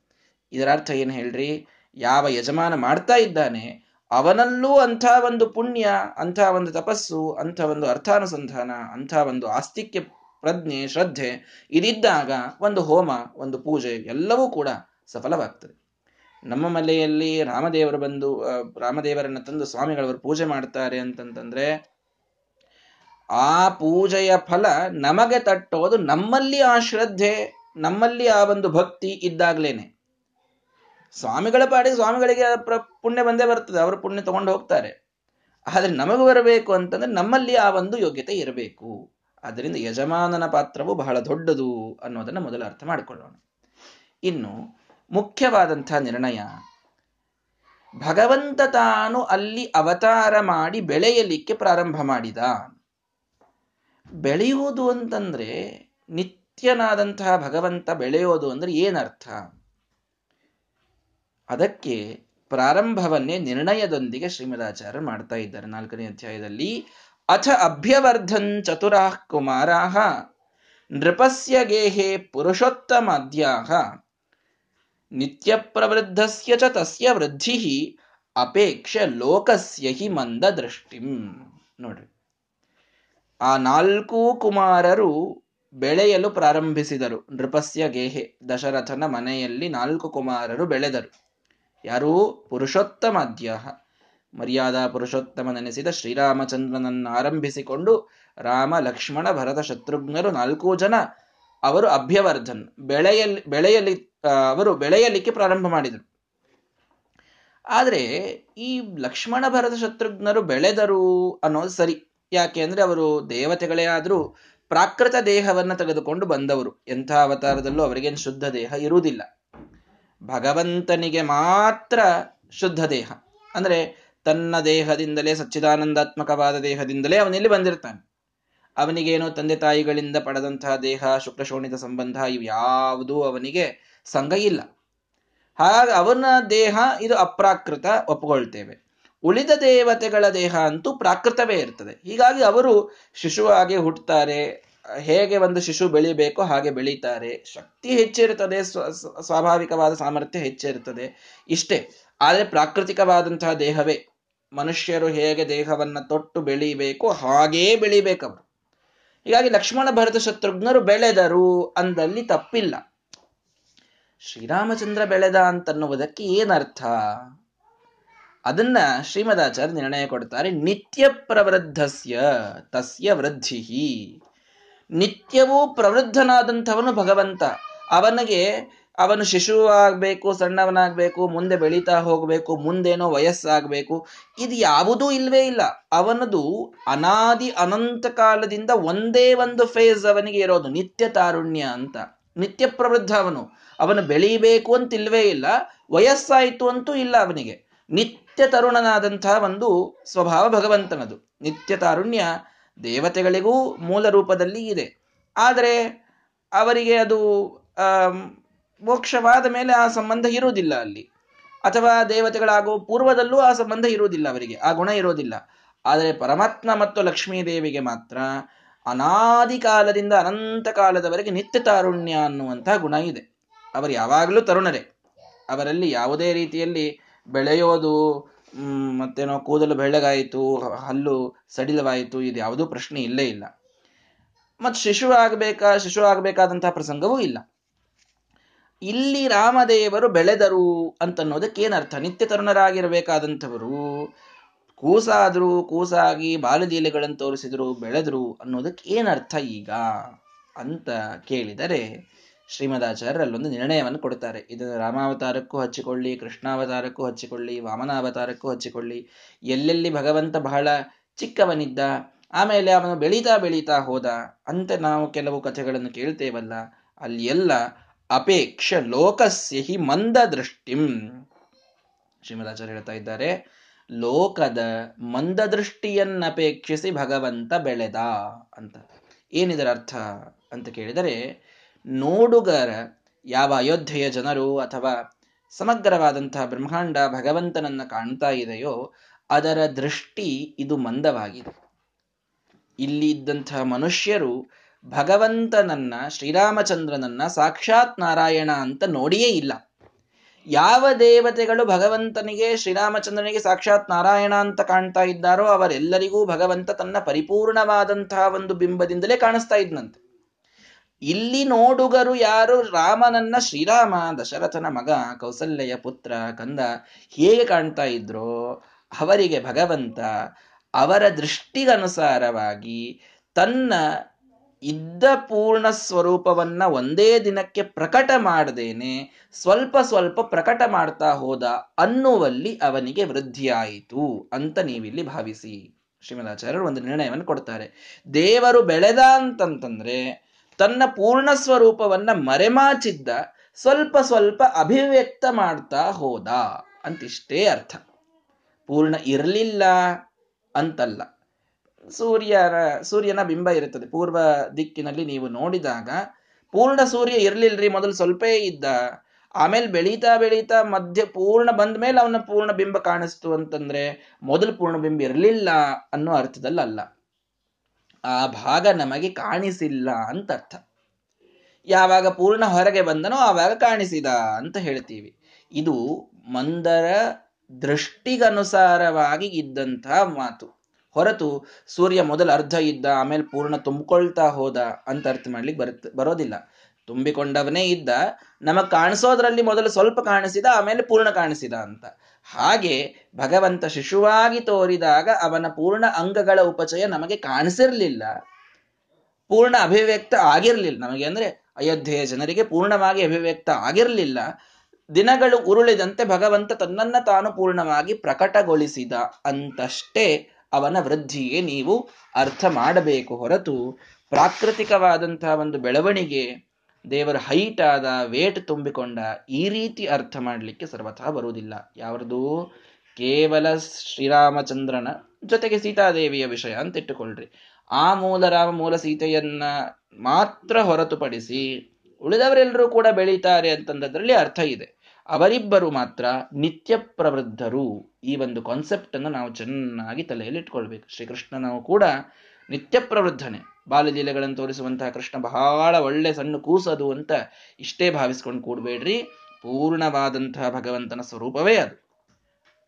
ಇದರ ಅರ್ಥ ಏನು ಹೇಳ್ರಿ? ಯಾವ ಯಜಮಾನ ಮಾಡ್ತಾ ಇದ್ದಾನೆ, ಅವನಲ್ಲೂ ಅಂಥ ಒಂದು ಪುಣ್ಯ, ಅಂಥ ಒಂದು ತಪಸ್ಸು, ಅಂಥ ಒಂದು ಅರ್ಥಾನುಸಂಧಾನ, ಅಂಥ ಒಂದು ಆಸ್ತಿಕ್ಯ ಪ್ರಜ್ಞೆ, ಶ್ರದ್ಧೆ ಇದಿದ್ದಾಗ ಒಂದು ಹೋಮ, ಒಂದು ಪೂಜೆ ಎಲ್ಲವೂ ಕೂಡ ಸಫಲವಾಗ್ತದೆ. ನಮ್ಮ ಮಲೆಯಲ್ಲಿ ರಾಮದೇವರು ಬಂದು ರಾಮದೇವರನ್ನ ತಂದು ಸ್ವಾಮಿಗಳವರು ಪೂಜೆ ಮಾಡ್ತಾರೆ ಅಂತಂತಂದ್ರೆ, ಆ ಪೂಜೆಯ ಫಲ ನಮಗೆ ತಟ್ಟೋದು ನಮ್ಮಲ್ಲಿ ಆ ಶ್ರದ್ಧೆ, ನಮ್ಮಲ್ಲಿ ಆ ಒಂದು ಭಕ್ತಿ ಇದ್ದಾಗ್ಲೇನೆ. ಸ್ವಾಮಿಗಳ ಪಾಡಿಗೆ ಸ್ವಾಮಿಗಳಿಗೆ ಪುಣ್ಯ ಬಂದೇ ಬರ್ತದೆ, ಅವರು ಪುಣ್ಯ ತಗೊಂಡು ಹೋಗ್ತಾರೆ. ಆದ್ರೆ ನಮಗೂ ಬರಬೇಕು ಅಂತಂದ್ರೆ ನಮ್ಮಲ್ಲಿ ಆ ಒಂದು ಯೋಗ್ಯತೆ ಇರಬೇಕು. ಅದರಿಂದ ಯಜಮಾನನ ಪಾತ್ರವು ಬಹಳ ದೊಡ್ಡದು ಅನ್ನೋದನ್ನ ಮೊದಲು ಅರ್ಥ ಮಾಡಿಕೊಳ್ಳೋಣ. ಇನ್ನು ಮುಖ್ಯವಾದಂತಹ ನಿರ್ಣಯ. ಭಗವಂತ ತಾನು ಅಲ್ಲಿ ಅವತಾರ ಮಾಡಿ ಬೆಳೆಯಲಿಕ್ಕೆ ಪ್ರಾರಂಭ ಮಾಡಿದ. ಬೆಳೆಯುವುದು ಅಂತಂದ್ರೆ ನಿತ್ಯನಾದಂತಹ ಭಗವಂತ ಬೆಳೆಯೋದು ಅಂದ್ರೆ ಏನರ್ಥ? ಅದಕ್ಕೆ ಪ್ರಾರಂಭವನ್ನೇ ನಿರ್ಣಯದೊಂದಿಗೆ ಶ್ರೀಮದಾಚಾರ್ಯ ಮಾಡ್ತಾ ಇದ್ದಾರೆ. ನಾಲ್ಕನೇ ಅಧ್ಯಾಯದಲ್ಲಿ, ಅಥ ಅಭ್ಯವರ್ಧನ್ ಚತುರಾ ಕುಮಾರಾಹ ನೃಪಸ್ಯ ಗೇಹೆ ಪುರುಷೋತ್ತಮದ್ಯಾಹ ನಿತ್ಯ ಪ್ರವೃದ್ಧಸ್ಯ ಚ ತಸ್ಯ ವೃದ್ಧಿ ಅಪೇಕ್ಷ ಲೋಕಸ್ಯ ಹಿ ಮಂದ ದೃಷ್ಟಿಂ ನೋಡ್ರಿ. ಆ ನಾಲ್ಕು ಕುಮಾರರು ಬೆಳೆಯಲು ಪ್ರಾರಂಭಿಸಿದರು. ನೃಪಸ್ಯ ಗೇಹೆ ದಶರಥನ ಮನೆಯಲ್ಲಿ ನಾಲ್ಕು ಕುಮಾರರು ಬೆಳೆದರು. ಯಾರು? ಅಧ್ಯಾಹ. ಮರ್ಯಾದಾ ಪುರುಷೋತ್ತಮನೆನಿಸಿದ ಶ್ರೀರಾಮಚಂದ್ರನನ್ನು ಆರಂಭಿಸಿಕೊಂಡು ರಾಮ, ಲಕ್ಷ್ಮಣ, ಭರತ, ಶತ್ರುಘ್ನರು ನಾಲ್ಕು ಜನ ಅವರು ಅಭ್ಯವರ್ಧನ್ ಬೆಳೆಯಲಿ ಬೆಳೆಯಲಿ ಅವರು ಬೆಳೆಯಲಿಕ್ಕೆ ಪ್ರಾರಂಭ ಮಾಡಿದರು. ಆದರೆ ಈ ಲಕ್ಷ್ಮಣ ಭರತ ಶತ್ರುಘ್ನರು ಬೆಳೆದರು ಅನ್ನೋದು ಸರಿ. ಯಾಕೆ ಅಂದ್ರೆ ಅವರು ದೇವತೆಗಳೇ ಆದರೂ ಪ್ರಾಕೃತ ದೇಹವನ್ನು ತೆಗೆದುಕೊಂಡು ಬಂದವರು. ಎಂಥ ಅವತಾರದಲ್ಲೂ ಅವರಿಗೇನು ಶುದ್ಧ ದೇಹ ಇರುವುದಿಲ್ಲ. ಭಗವಂತನಿಗೆ ಮಾತ್ರ ಶುದ್ಧ ದೇಹ. ಅಂದ್ರೆ ತನ್ನ ದೇಹದಿಂದಲೇ ಸಚ್ಚಿದಾನಂದಾತ್ಮಕವಾದ ದೇಹದಿಂದಲೇ ಅವನಲ್ಲಿ ಬಂದಿರ್ತಾನೆ. ಅವನಿಗೇನು ತಂದೆ ತಾಯಿಗಳಿಂದ ಪಡೆದಂತಹ ದೇಹ, ಶುಕ್ರಶೋಣಿತ ಸಂಬಂಧ ಇವು ಯಾವುದೂ ಅವನಿಗೆ ಸಂಘ ಇಲ್ಲ. ಹಾಗೆ ಅವನ ದೇಹ ಇದು ಅಪ್ರಾಕೃತ ಒಪ್ಪಿಕೊಳ್ತೇವೆ ಉಳಿದ ದೇವತೆಗಳ ದೇಹ ಅಂತೂ ಪ್ರಾಕೃತವೇ ಇರ್ತದೆ. ಹೀಗಾಗಿ ಅವರು ಶಿಶುವಾಗಿ ಹುಟ್ಟುತ್ತಾರೆ. ಹೇಗೆ ಒಂದು ಶಿಶು ಬೆಳಿಬೇಕೋ ಹಾಗೆ ಬೆಳೀತಾರೆ. ಶಕ್ತಿ ಹೆಚ್ಚಿರುತ್ತದೆ ಸ್ವಾಭಾವಿಕವಾದ ಸಾಮರ್ಥ್ಯ ಹೆಚ್ಚಿರುತ್ತದೆ ಇಷ್ಟೇ. ಆದರೆ ಪ್ರಾಕೃತಿಕವಾದಂತಹ ದೇಹವೇ. ಮನುಷ್ಯರು ಹೇಗೆ ದೇಹವನ್ನು ತೊಟ್ಟು ಬೆಳಿಬೇಕು ಹಾಗೇ ಬೆಳಿಬೇಕವರು. ಹೀಗಾಗಿ ಲಕ್ಷ್ಮಣ ಭರತ ಶತ್ರುಘ್ನರು ಬೆಳೆದರು ಅಂದಲ್ಲಿ ತಪ್ಪಿಲ್ಲ. ಶ್ರೀರಾಮಚಂದ್ರ ಬೆಳೆದ ಅಂತನ್ನುವುದಕ್ಕೆ ಏನರ್ಥ? ಅದನ್ನ ಶ್ರೀಮದಾಚಾರ್ಯ ನಿರ್ಣಯ ಕೊಡ್ತಾರೆ, ನಿತ್ಯ ಪ್ರವೃದ್ಧಸ್ಯ, ತಸ್ಯ ವೃದ್ಧಿ ನಿತ್ಯವೂ ಪ್ರವೃದ್ಧನಾದಂಥವನು ಭಗವಂತ. ಅವನಿಗೆ, ಅವನು ಶಿಶು ಸಣ್ಣವನಾಗಬೇಕು ಸಣ್ಣವನಾಗ್ಬೇಕು, ಮುಂದೆ ಬೆಳೀತಾ ಹೋಗಬೇಕು, ಮುಂದೇನೋ ವಯಸ್ಸಾಗಬೇಕು, ಇದು ಯಾವುದೂ ಇಲ್ವೇ ಇಲ್ಲ. ಅವನದು ಅನಾದಿ ಅನಂತ ಕಾಲದಿಂದ ಒಂದೇ ಒಂದು ಫೇಸ್ ಅವನಿಗೆ ಇರೋದು, ನಿತ್ಯ ತಾರುಣ್ಯ ಅಂತ. ನಿತ್ಯ ಪ್ರವೃದ್ಧ ಅವನು. ಅವನು ಬೆಳೀಬೇಕು ಅಂತ ಇಲ್ವೇ ಇಲ್ಲ, ವಯಸ್ಸಾಯಿತು ಅಂತೂ ಇಲ್ಲ ಅವನಿಗೆ. ನಿತ್ಯ ತರುಣನಾದಂತಹ ಒಂದು ಸ್ವಭಾವ ಭಗವಂತನದು. ನಿತ್ಯ ತಾರುಣ್ಯ ದೇವತೆಗಳಿಗೂ ಮೂಲ ರೂಪದಲ್ಲಿ ಇದೆ. ಆದರೆ ಅವರಿಗೆ ಅದು ಮೋಕ್ಷವಾದ ಮೇಲೆ ಆ ಸಂಬಂಧ ಇರುವುದಿಲ್ಲ ಅಲ್ಲಿ. ಅಥವಾ ದೇವತೆಗಳಾಗೋ ಪೂರ್ವದಲ್ಲೂ ಆ ಸಂಬಂಧ ಇರುವುದಿಲ್ಲ ಅವರಿಗೆ. ಆ ಗುಣ ಇರೋದಿಲ್ಲ ಆದರೆ ಪರಮಾತ್ಮ ಮತ್ತು ಲಕ್ಷ್ಮೀದೇವಿಗೆ ಮಾತ್ರ ಅನಾದಿ ಕಾಲದಿಂದ ಅನಂತ ಕಾಲದವರೆಗೆ ನಿತ್ಯ ತಾರುಣ್ಯ ಅನ್ನುವಂತಹ ಗುಣ ಇದೆ. ಅವರು ಯಾವಾಗಲೂ ತರುಣರೇ. ಅವರಲ್ಲಿ ಯಾವುದೇ ರೀತಿಯಲ್ಲಿ ಬೆಳೆಯೋದು ಮತ್ತೇನೋ ಕೂದಲು ಬೆಳ್ಳಗಾಯಿತು, ಹಲ್ಲು ಸಡಿಲವಾಯಿತು, ಇದು ಯಾವುದೂ ಪ್ರಶ್ನೆ ಇಲ್ಲೇ ಇಲ್ಲ. ಮತ್ತು ಶಿಶು ಆಗಬೇಕಾ, ಶಿಶು ಆಗಬೇಕಾದಂತಹ ಪ್ರಸಂಗವೂ ಇಲ್ಲ. ಇಲ್ಲಿ ರಾಮದೇವರು ಬೆಳೆದರು ಅಂತನ್ನೋದಕ್ಕೆ ಏನರ್ಥ ನಿತ್ಯ ತರುಣರಾಗಿರಬೇಕಾದಂಥವರು ಕೂಸಾದ್ರು ಕೂಸಾಗಿ ಬಾಲದೀಲೆಗಳನ್ನು ತೋರಿಸಿದ್ರು, ಬೆಳೆದ್ರು ಅನ್ನೋದಕ್ಕೆ ಏನರ್ಥ ಈಗ? ಅಂತ ಕೇಳಿದರೆ ಶ್ರೀಮದಾಚಾರ್ಯರು ಅಲ್ಲೊಂದು ನಿರ್ಣಯವನ್ನು ಕೊಡ್ತಾರೆ ಇದನ್ನು ರಾಮಾವತಾರಕ್ಕೂ ಹಚ್ಚಿಕೊಳ್ಳಿ, ಕೃಷ್ಣಾವತಾರಕ್ಕೂ ಹಚ್ಚಿಕೊಳ್ಳಿ, ವಾಮನಾವತಾರಕ್ಕೂ ಹಚ್ಚಿಕೊಳ್ಳಿ. ಎಲ್ಲೆಲ್ಲಿ ಭಗವಂತ ಬಹಳ ಚಿಕ್ಕವನಿದ್ದ, ಆಮೇಲೆ ಅವನು ಬೆಳೀತಾ ಬೆಳೀತಾ ಹೋದ ಅಂತ ನಾವು ಕೆಲವು ಕಥೆಗಳನ್ನು ಕೇಳ್ತೇವಲ್ಲ ಅಲ್ಲಿ ಎಲ್ಲ ಅಪೇಕ್ಷ ಲೋಕಸ್ಯ ಹಿ ಮಂದ ದೃಷ್ಟಿಂ ಶ್ರೀಮದಾಚಾರ್ಯ ಹೇಳ್ತಾ ಇದ್ದಾರೆ ಲೋಕದ ಮಂದ ದೃಷ್ಟಿಯನ್ನಪೇಕ್ಷಿಸಿ ಭಗವಂತ ಬೆಳೆದ ಅಂತ. ಏನಿದರ ಅರ್ಥ ಅಂತ ಕೇಳಿದರೆ, ನೋಡುಗರ, ಯಾವ ಅಯೋಧ್ಯೆಯ ಜನರು ಅಥವಾ ಸಮಗ್ರವಾದಂತಹ ಬ್ರಹ್ಮಾಂಡ ಭಗವಂತನನ್ನ ಕಾಣ್ತಾ ಇದೆಯೋ, ಅದರ ದೃಷ್ಟಿ ಇದು ಮಂದವಾಗಿದೆ. ಇಲ್ಲಿ ಇದ್ದಂತಹ ಮನುಷ್ಯರು ಭಗವಂತನನ್ನ, ಶ್ರೀರಾಮಚಂದ್ರನನ್ನ ಸಾಕ್ಷಾತ್ ನಾರಾಯಣ ಅಂತ ನೋಡಿಯೇ ಇಲ್ಲ. ಯಾವ ದೇವತೆಗಳು ಭಗವಂತನಿಗೆ, ಶ್ರೀರಾಮಚಂದ್ರನಿಗೆ ಸಾಕ್ಷಾತ್ ನಾರಾಯಣ ಅಂತ ಕಾಣ್ತಾ ಇದ್ದಾರೋ ಅವರೆಲ್ಲರಿಗೂ ಭಗವಂತ ತನ್ನ ಪರಿಪೂರ್ಣವಾದಂತಹ ಒಂದು ಬಿಂಬದಿಂದಲೇ ಕಾಣಿಸ್ತಾ ಇದ್ನಂತೆ. ಇಲ್ಲಿ ನೋಡುಗರು ಯಾರು? ರಾಮನನ್ನ ಶ್ರೀರಾಮ, ದಶರಥನ ಮಗ ಕೌಸಲ್ಯ ಪುತ್ರ, ಕಂದ ಹೇಗೆ ಕಾಣ್ತಾ ಇದ್ರೋ, ಅವರಿಗೆ ಭಗವಂತ ಅವರ ದೃಷ್ಟಿಗನುಸಾರವಾಗಿ ತನ್ನ ಇದ್ದ ಪೂರ್ಣ ಸ್ವರೂಪವನ್ನ ಒಂದೇ ದಿನಕ್ಕೆ ಪ್ರಕಟ ಮಾಡದೇನೆ, ಸ್ವಲ್ಪ ಸ್ವಲ್ಪ ಪ್ರಕಟ ಮಾಡ್ತಾ ಹೋದ ಅನ್ನುವಲ್ಲಿ ಅವನಿಗೆ ವೃದ್ಧಿಯಾಯಿತು ಅಂತ ನೀವಿಲ್ಲಿ ಭಾವಿಸಿ. ಶ್ರೀಮದಾಚಾರ್ಯರು ಒಂದು ನಿರ್ಣಯವನ್ನು ಕೊಡ್ತಾರೆ. ದೇವರು ಬೆಳೆದ ಅಂತಂತಂದ್ರೆ, ತನ್ನ ಪೂರ್ಣ ಸ್ವರೂಪವನ್ನ ಮರೆಮಾಚಿದ್ದ, ಸ್ವಲ್ಪ ಸ್ವಲ್ಪ ಅಭಿವ್ಯಕ್ತ ಮಾಡ್ತಾ ಹೋದ ಅಂತಿಷ್ಟೇ ಅರ್ಥ. ಪೂರ್ಣ ಇರಲಿಲ್ಲ ಅಂತಲ್ಲ. ಸೂರ್ಯನ ಸೂರ್ಯನ ಬಿಂಬ ಇರುತ್ತದೆ. ಪೂರ್ವ ದಿಕ್ಕಿನಲ್ಲಿ ನೀವು ನೋಡಿದಾಗ ಪೂರ್ಣ ಸೂರ್ಯ ಇರ್ಲಿಲ್ರಿ ಮೊದಲು ಸ್ವಲ್ಪೇ ಇದ್ದ. ಆಮೇಲೆ ಬೆಳೀತಾ ಬೆಳೀತಾ ಮಧ್ಯ ಪೂರ್ಣ ಬಂದ ಮೇಲೆ ಅವನ ಪೂರ್ಣ ಬಿಂಬ ಕಾಣಿಸ್ತು ಅಂತಂದ್ರೆ ಮೊದಲು ಪೂರ್ಣ ಬಿಂಬ ಇರಲಿಲ್ಲ ಅನ್ನೋ ಅರ್ಥದಲ್ಲ ಅಲ್ಲ ಆ ಭಾಗ ನಮಗೆ ಕಾಣಿಸಿಲ್ಲ ಅಂತ ಅರ್ಥ. ಯಾವಾಗ ಪೂರ್ಣ ಹೊರಗೆ ಬಂದನೋ ಆವಾಗ ಕಾಣಿಸಿದ ಅಂತ ಹೇಳ್ತೀವಿ. ಇದು ಮಂದರ ದೃಷ್ಟಿಗನುಸಾರವಾಗಿ ಇದ್ದಂತಹ ಮಾತು. ಹೊರತು ಸೂರ್ಯ ಮೊದಲು ಅರ್ಧ ಇದ್ದ, ಆಮೇಲೆ ಪೂರ್ಣ ತುಂಬಿಕೊಳ್ತಾ ಹೋದ ಅಂತ ಅರ್ಥ ಮಾಡ್ಲಿಕ್ಕೆ ಬರುತ್ತೆ ಬರೋದಿಲ್ಲ. ತುಂಬಿಕೊಂಡವನೇ ಇದ್ದ, ನಮಗ್ ಕಾಣಿಸೋದ್ರಲ್ಲಿ ಮೊದಲು ಸ್ವಲ್ಪ ಕಾಣಿಸಿದ, ಆಮೇಲೆ ಪೂರ್ಣ ಕಾಣಿಸಿದ ಅಂತ. ಹಾಗೆ ಭಗವಂತ ಶಿಶುವಾಗಿ ತೋರಿದಾಗ ಅವನ ಪೂರ್ಣ ಅಂಗಗಳ ಉಪಚಯ ನಮಗೆ ಕಾಣಿಸಿರ್ಲಿಲ್ಲ. ಪೂರ್ಣ ಅಭಿವ್ಯಕ್ತ ಆಗಿರ್ಲಿಲ್ಲ. ನಮಗೆ ಅಂದ್ರೆ ಅಯೋಧ್ಯೆಯ ಜನರಿಗೆ ಪೂರ್ಣವಾಗಿ ಅಭಿವ್ಯಕ್ತ ಆಗಿರಲಿಲ್ಲ. ದಿನಗಳು ಉರುಳಿದಂತೆ ಭಗವಂತ ತನ್ನನ್ನ ತಾನು ಪೂರ್ಣವಾಗಿ ಪ್ರಕಟಗೊಳಿಸಿದ ಅಂತಷ್ಟೇ ಅವನ ವೃದ್ಧಿಗೆ ನೀವು ಅರ್ಥ ಮಾಡಬೇಕು ಹೊರತು ಪ್ರಾಕೃತಿಕವಾದಂತಹ ಒಂದು ಬೆಳವಣಿಗೆ ದೇವರ ಹೈಟ್ ಆದ ವೇಟ್ ತುಂಬಿಕೊಂಡ ಈ ರೀತಿ ಅರ್ಥ ಮಾಡಲಿಕ್ಕೆ ಸರ್ವಥಾ ಬರುವುದಿಲ್ಲ. ಯಾವ್ದು ಕೇವಲ ಶ್ರೀರಾಮಚಂದ್ರನ ಜೊತೆಗೆ ಸೀತಾದೇವಿಯ ವಿಷಯ ಅಂತ ಇಟ್ಟುಕೊಳ್ಳ್ರಿ ಆ ಮೂಲ ರಾಮ ಮೂಲ ಸೀತೆಯನ್ನ ಮಾತ್ರ ಹೊರತುಪಡಿಸಿ ಉಳಿದವರೆಲ್ಲರೂ ಕೂಡ ಬೆಳೀತಾರೆ ಅಂತಂದದ್ರಲ್ಲಿ ಅರ್ಥ ಇದೆ. ಅವರಿಬ್ಬರು ಮಾತ್ರ ನಿತ್ಯ ಪ್ರವೃದ್ಧರು. ಈ ಒಂದು ಕಾನ್ಸೆಪ್ಟ್ ಅನ್ನು ನಾವು ಚೆನ್ನಾಗಿ ತಲೆಯಲ್ಲಿ ಇಟ್ಕೊಳ್ಬೇಕು. ಶ್ರೀಕೃಷ್ಣನವು ಕೂಡ ನಿತ್ಯ ಪ್ರವೃದ್ಧನೆ. ಬಾಲಲೀಲೆಗಳನ್ನು ತೋರಿಸುವಂತಹ ಕೃಷ್ಣ ಬಹಳ ಒಳ್ಳೆ ಸಣ್ಣ ಕೂಸದು ಅಂತ ಇಷ್ಟೇ ಭಾವಿಸ್ಕೊಂಡು ಕೂಡಬೇಡ್ರಿ. ಪೂರ್ಣವಾದಂತಹ ಭಗವಂತನ ಸ್ವರೂಪವೇ ಅದು.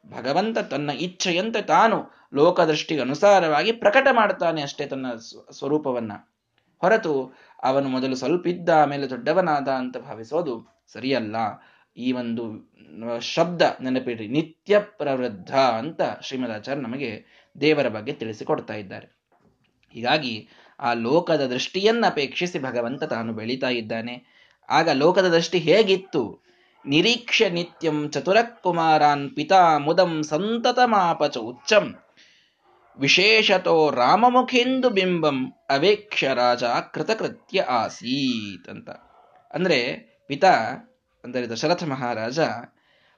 ಭಗವಂತ ತನ್ನ ಇಚ್ಛೆಯಂತೆ ತಾನು ಲೋಕದೃಷ್ಟಿಗೆ ಅನುಸಾರವಾಗಿ ಪ್ರಕಟ ಮಾಡ್ತಾನೆ ಅಷ್ಟೇ ತನ್ನ ಸ್ವರೂಪವನ್ನ. ಹೊರತು ಅವನು ಮೊದಲು ಸ್ವಲ್ಪ ಇದ್ದ ಆಮೇಲೆ ದೊಡ್ಡವನಾದ ಅಂತ ಭಾವಿಸೋದು ಸರಿಯಲ್ಲ. ಈ ಒಂದು ಶಬ್ದ ನೆನಪಿಡ್ರಿ. ನಿತ್ಯ ಪ್ರವೃದ್ಧ ಅಂತ ಶ್ರೀಮದಾಚಾರ್ಯ ನಮಗೆ ದೇವರ ಬಗ್ಗೆ ತಿಳಿಸಿಕೊಡ್ತಾ ಇದ್ದಾರೆ. ಹೀಗಾಗಿ ಆ ಲೋಕದ ದೃಷ್ಟಿಯನ್ನ ಅಪೇಕ್ಷಿಸಿ ಭಗವಂತ ತಾನು ಬೆಳೀತಾ ಇದ್ದಾನೆ. ಆಗ ಲೋಕದ ದೃಷ್ಟಿ ಹೇಗಿತ್ತು? ನಿರೀಕ್ಷೆ ನಿತ್ಯಂ ಚತುರಕುಮಾರಾನ್ ಪಿತಾ ಮುದಂ ಸಂತತಮಾಪಚ ಉಚ್ಚಂ. ವಿಶೇಷತೋ ರಾಮಮುಖೇಂದು ಬಿಂಬಂ ಅವೇಕ್ಷ ರಾಜ ಕೃತಕೃತ್ಯ ಆಸೀತ್ ಅಂತ. ಅಂದ್ರೆ ಪಿತಾ ಅಂದರೆ ದಶರಥ ಮಹಾರಾಜ,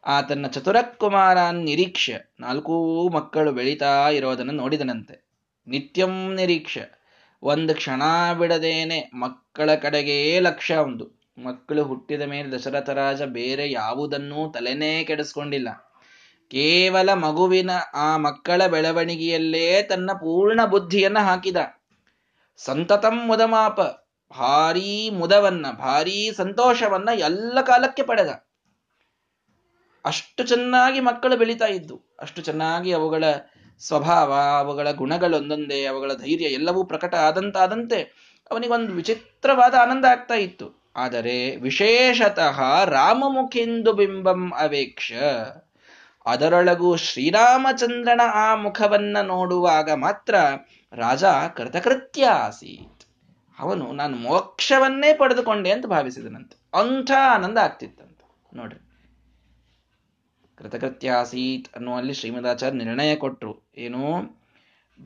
ಆತನ ಚತುರಕುಮಾರನ್ ನಿರೀಕ್ಷೆ, ನಾಲ್ಕೂ ಮಕ್ಕಳು ಬೆಳೀತಾ ಇರೋದನ್ನು ನೋಡಿದನಂತೆ. ನಿತ್ಯಂ ನಿರೀಕ್ಷೆ, ಒಂದು ಕ್ಷಣ ಬಿಡದೇನೆ ಮಕ್ಕಳ ಕಡೆಗೇ ಲಕ್ಷ್ಯ ಒಂದು ಮಕ್ಕಳು ಹುಟ್ಟಿದ ಮೇಲೆ ದಶರಥ ರಾಜ ಬೇರೆ ಯಾವುದನ್ನೂ ತಲೆನೇ ಕೆಡಿಸ್ಕೊಂಡಿಲ್ಲ. ಕೇವಲ ಮಗುವಿನ ಆ ಮಕ್ಕಳ ಬೆಳವಣಿಗೆಯಲ್ಲೇ ತನ್ನ ಪೂರ್ಣ ಬುದ್ಧಿಯನ್ನು ಹಾಕಿದ. ಸಂತತಂ ಮುದಮಾಪ ಭಾರೀ ಮುದವನ್ನ, ಭಾರೀ ಸಂತೋಷವನ್ನ ಎಲ್ಲ ಕಾಲಕ್ಕೆ ಪಡೆದ. ಅಷ್ಟು ಚೆನ್ನಾಗಿ ಮಕ್ಕಳು ಬೆಳೀತಾ ಇದ್ದು, ಅಷ್ಟು ಚೆನ್ನಾಗಿ ಅವುಗಳ ಸ್ವಭಾವ, ಅವುಗಳ ಗುಣಗಳೊಂದೊಂದೇ, ಅವುಗಳ ಧೈರ್ಯ ಎಲ್ಲವೂ ಪ್ರಕಟ ಆದಂತಾದಂತೆ ಅವನಿಗೊಂದು ವಿಚಿತ್ರವಾದ ಆನಂದ ಆಗ್ತಾ ಇತ್ತು. ಆದರೆ ವಿಶೇಷತಃ ರಾಮಮುಖಿಂದು ಬಿಂಬಂ ಅವೇಕ್ಷ. ಅದರೊಳಗೂ ಶ್ರೀರಾಮಚಂದ್ರನ ಆ ಮುಖವನ್ನ ನೋಡುವಾಗ ಮಾತ್ರ ರಾಜ ಕೃತಕೃತ್ಯ ಆಸೀತ್ ಅವನು ನಾನು ಮೋಕ್ಷವನ್ನೇ ಪಡೆದುಕೊಂಡೆ ಅಂತ ಭಾವಿಸಿದನಂತೆ. ಅಂಥ ಆನಂದ ಆಗ್ತಿತ್ತಂತ. ನೋಡ್ರಿ. ಕೃತಕೃತ್ಯಾಸೀತ್ ಅನ್ನುವಲ್ಲಿ ಶ್ರೀಮದಾಚಾರ್ಯ ನಿರ್ಣಯ ಕೊಟ್ಟರು ಏನು?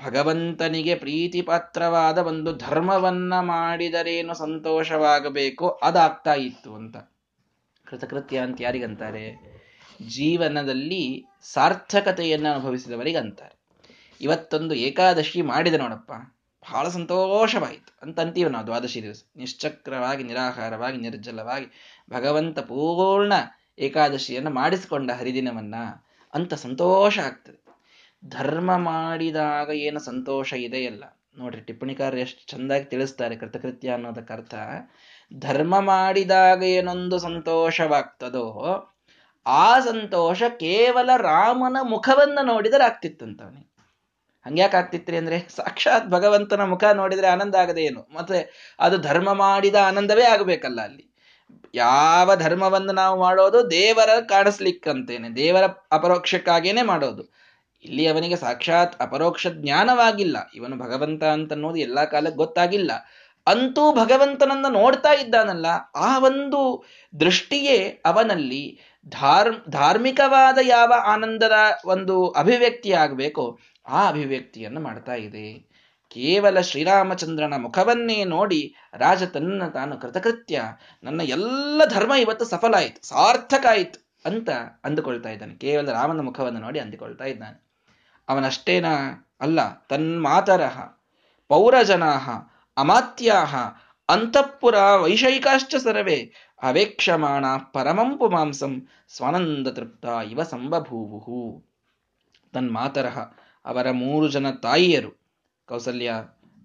ಭಗವಂತನಿಗೆ ಪ್ರೀತಿಪಾತ್ರವಾದ ಒಂದು ಧರ್ಮವನ್ನ ಮಾಡಿದರೇನು ಸಂತೋಷವಾಗಬೇಕು ಅದಾಗ್ತಾ ಇತ್ತು ಅಂತ. ಕೃತಕೃತ್ಯ ಅಂತ ಯಾರಿಗಂತಾರೆ? ಜೀವನದಲ್ಲಿ ಸಾರ್ಥಕತೆಯನ್ನು ಅನುಭವಿಸಿದವರಿಗಂತಾರೆ. ಇವತ್ತೊಂದು ಏಕಾದಶಿ ಮಾಡಿದೆ ನೋಡಪ್ಪ. ಬಹಳ ಸಂತೋಷವಾಯಿತು. ಅಂತ ಅಂತೀವಿ ನಾವು ದ್ವಾದಶಿ ದಿವಸ. ನಿಶ್ಚಕ್ರವಾಗಿ, ನಿರಾಹಾರವಾಗಿ, ನಿರ್ಜಲವಾಗಿ, ಭಗವಂತ ಪೂರ್ಣ ಏಕಾದಶಿಯನ್ನು ಮಾಡಿಸಿಕೊಂಡ ಹರಿದಿನವನ್ನ ಅಂತ ಸಂತೋಷ ಆಗ್ತದೆ. ಧರ್ಮ ಮಾಡಿದಾಗ ಏನು ಸಂತೋಷ ಇದೆಯಲ್ಲ? ನೋಡ್ರಿ ಟಿಪ್ಪಣಿಕಾರ ಎಷ್ಟು ಚಂದಾಗಿ ತಿಳಿಸ್ತಾರೆ ಕೃತಕೃತ್ಯ ಅನ್ನೋದಕ್ಕೆ ಅರ್ಥ. ಧರ್ಮ ಮಾಡಿದಾಗ ಏನೊಂದು ಸಂತೋಷವಾಗ್ತದೋ, ಆ ಸಂತೋಷ ಕೇವಲ ರಾಮನ ಮುಖವನ್ನ ನೋಡಿದರೆ ಆಗ್ತಿತ್ತಂತವನಿಗೆ ಹಂಗ್ಯಾಕೆ ಆಗ್ತಿತ್ರಿ ಅಂದ್ರೆ ಸಾಕ್ಷಾತ್ ಭಗವಂತನ ಮುಖ ನೋಡಿದ್ರೆ ಆನಂದ ಆಗದೆ ಏನು? ಮತ್ತೆ ಅದು ಧರ್ಮ ಮಾಡಿದ ಆನಂದವೇ ಆಗಬೇಕಲ್ಲ ಅಲ್ಲಿ. ಯಾವ ಧರ್ಮವನ್ನು ನಾವು ಮಾಡೋದು ದೇವರ ಕಾಣಿಸ್ಲಿಕ್ಕಂತೇನೆ, ದೇವರ ಅಪರೋಕ್ಷಕ್ಕಾಗೇನೆ ಮಾಡೋದು. ಇಲ್ಲಿ ಅವನಿಗೆ ಸಾಕ್ಷಾತ್ ಅಪರೋಕ್ಷ ಜ್ಞಾನವಾಗಿಲ್ಲ. ಇವನು ಭಗವಂತ ಅಂತ ಅನ್ನೋದು ಎಲ್ಲಾ ಕಾಲಕ್ಕೆ ಗೊತ್ತಾಗಿಲ್ಲ. ಅಂತೂ ಭಗವಂತನನ್ನ ನೋಡ್ತಾ ಇದ್ದಾನಲ್ಲ, ಆ ಒಂದು ದೃಷ್ಟಿಯೇ ಅವನಲ್ಲಿ ಧಾರ್, ಧಾರ್ಮಿಕವಾದ ಯಾವ ಆನಂದದ ಒಂದು ಅಭಿವ್ಯಕ್ತಿ ಆಗಬೇಕೋ ಆ ಅಭಿವ್ಯಕ್ತಿಯನ್ನು ಮಾಡ್ತಾ ಇದೆ. ಕೇವಲ ಶ್ರೀರಾಮಚಂದ್ರನ ಮುಖವನ್ನೇ ನೋಡಿ ರಾಜ ತನ್ನ ತಾನು ಕೃತಕೃತ್ಯ, ನನ್ನ ಎಲ್ಲ ಧರ್ಮ ಇವತ್ತು ಸಫಲ ಆಯ್ತು, ಸಾರ್ಥಕ ಆಯ್ತು ಅಂತ ಅಂದುಕೊಳ್ತಾ ಇದ್ದಾನೆ. ಕೇವಲ ರಾಮನ ಮುಖವನ್ನು ನೋಡಿ ಅಂದುಕೊಳ್ತಾ ಇದ್ದಾನೆ. ಅವನಷ್ಟೇನ ಅಲ್ಲ ತನ್ಮಾತರ ಪೌರಜನಾಹ, ಅಮಾತ್ಯಾಹ, ಅಂತಃಪುರ ವೈಷಯಿಕಾಶ್ಚ ಸರ್ವೇ, ಅವೇಕ್ಷಮಾಣ ಪರಮಂ ಪುಮಾಂಸಂ ಸ್ವಾನಂದ ತೃಪ್ತ ಇವ ಸಂಬಭೂವು. ತನ್ಮಾತರಹ ಅವರ ಮೂರು ಜನ ತಾಯಿಯರು, ಕೌಸಲ್ಯ,